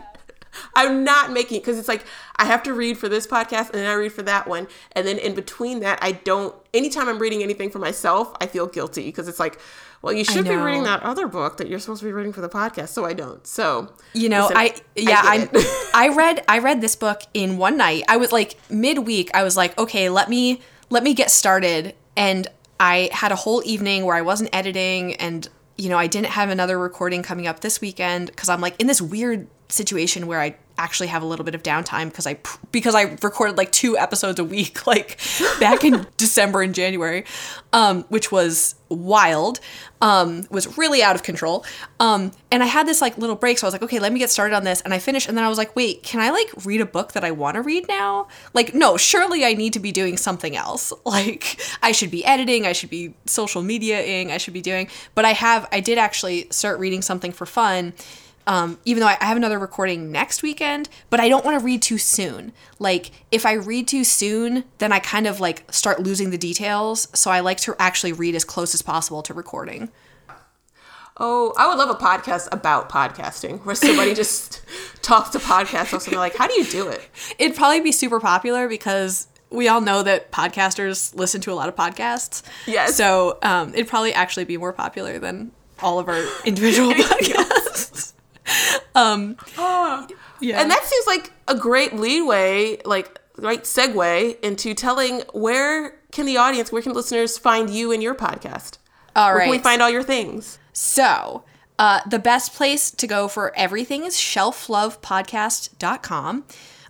A: I'm not making because it's like I have to read for this podcast and then I read for that one, and then in between that, I don't. Anytime I'm reading anything for myself, I feel guilty because it's like, well, you should be reading that other book that you're supposed to be reading for the podcast, so I don't. So
B: You know,
A: listen,
B: I yeah, I
A: it.
B: I read I read this book in one night. I was like midweek, I was like, okay, let me let me get started. And I had a whole evening where I wasn't editing and you know, I didn't have another recording coming up this weekend because I'm like in this weird situation where I actually have a little bit of downtime because I because I recorded like two episodes a week like back in December and January um which was wild um was really out of control. Um and I had this like little break so I was like okay let me get started on this. And I finished and then I was like wait can I like read a book that I want to read now? Like no surely I need to be doing something else. Like I should be editing I should be social mediaing I should be doing but I have I did actually start reading something for fun um, even though I I have another recording next weekend, but I don't want to read too soon. Like, if I read too soon, then I kind of like start losing the details. So I like to actually read as close as possible to recording.
A: oh, I would love a podcast about podcasting where somebody just talks to podcasts or something like, how do you do it?
B: It'd probably be super popular because we all know that podcasters listen to a lot of podcasts.
A: Yes.
B: So um, it'd probably actually be more popular than all of our individual podcasts. um, yeah.
A: And that seems like a great leadway, like right segue into telling where can the audience, where can listeners find you and your podcast?
B: all
A: Where can we find all your things?
B: So, uh, the best place to go for everything is shelflovepodcast.com.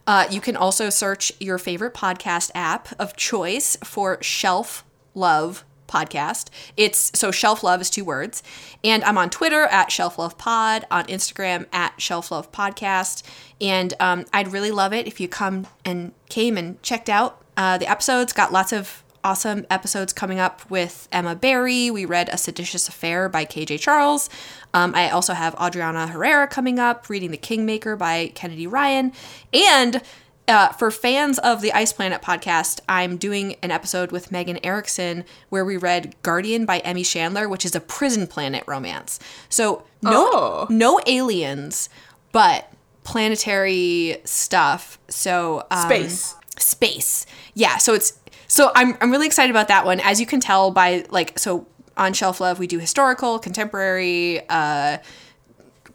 B: Uh, you can also search your favorite podcast app of choice for Shelf Love Podcast. It's so Shelf Love is two words. And I'm on Twitter at Shelf Love Pod, on Instagram at Shelf Love Podcast. And um, I'd really love it if you come and came and checked out uh, the episodes. Got lots of awesome episodes coming up with Emma Barry. We read A Seditious Affair by KJ Charles. Um, I also have Adriana Herrera coming up, reading The Kingmaker by Kennedy Ryan. And uh, for fans of the Ice Planet podcast, I'm doing an episode with Megan Erickson where we read Guardian by Emmy Chandler, which is a prison planet romance. So no,
A: Oh.
B: no aliens, but planetary stuff. So um,
A: Space.
B: space. Yeah. So it's so I'm I'm really excited about that one. As you can tell by like so on Shelf Love we do historical, contemporary, uh,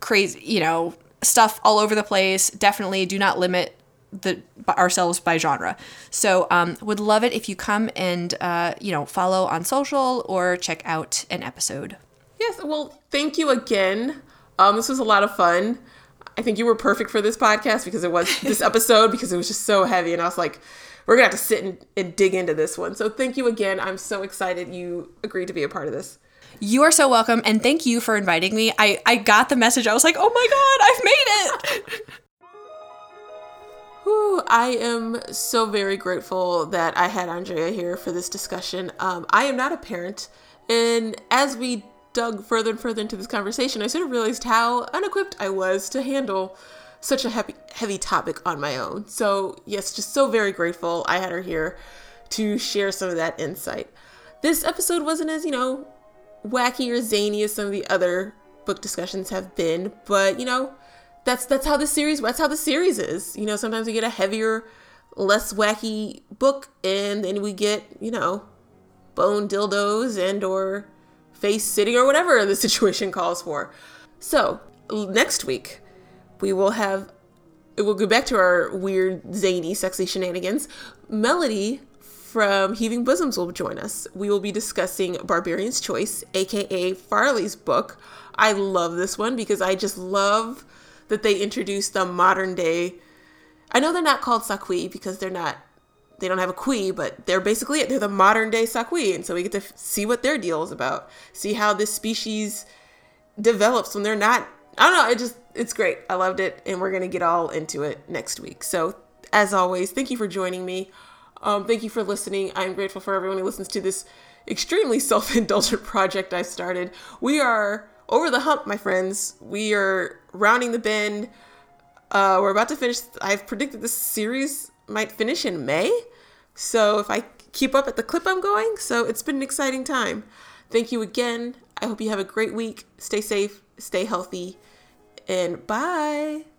B: crazy, you know, stuff all over the place. Definitely do not limit the ourselves by genre. So um, would love it if you come and uh, you know follow on social or check out an episode.
A: Yes, well, thank you again. Um, this was a lot of fun. I think you were perfect for this podcast because it was this episode because it was just so heavy, and I was like, we're gonna have to sit and, and dig into this one. So thank you again. I'm so excited you agreed to be a part of this.
B: You are so welcome, and thank you for inviting me. I I got the message. I was like, oh my god, I've made it.
A: Whew, I am so very grateful that I had Andrea here for this discussion. Um, I am not a parent, and as we dug further and further into this conversation, I sort of realized how unequipped I was to handle such a heavy, heavy topic on my own. So, yes, just so very grateful I had her here to share some of that insight. This episode wasn't as, you know, wacky or zany as some of the other book discussions have been, but you know, that's that's how the series that's how the series is. You know, sometimes we get a heavier, less wacky book and then we get, you know, bone dildos and or face sitting or whatever the situation calls for. So, next week we will have we'll go back to our weird zany sexy shenanigans. Melody from Heaving Bosoms will join us. We will be discussing Barbarian's Choice, aka Farli's book. I love this one because I just love that they introduced the modern day. I know they're not called Sa-khui because they're not they don't have a khui, but they're basically it. They're the modern day Sa-khui, and so we get to f- see what their deal is about. See how this species develops when they're not. I don't know. It just it's great. I loved it, and we're gonna get all into it next week. So as always, thank you for joining me. Um, thank you for listening. I'm grateful for everyone who listens to this extremely self-indulgent project I started. We are over the hump, my friends. We are rounding the bend. Uh, we're about to finish. I've predicted this series might finish in May. So if I keep up at the clip I'm going, so it's been an exciting time. Thank you again. I hope you have a great week. Stay safe, stay healthy, and bye.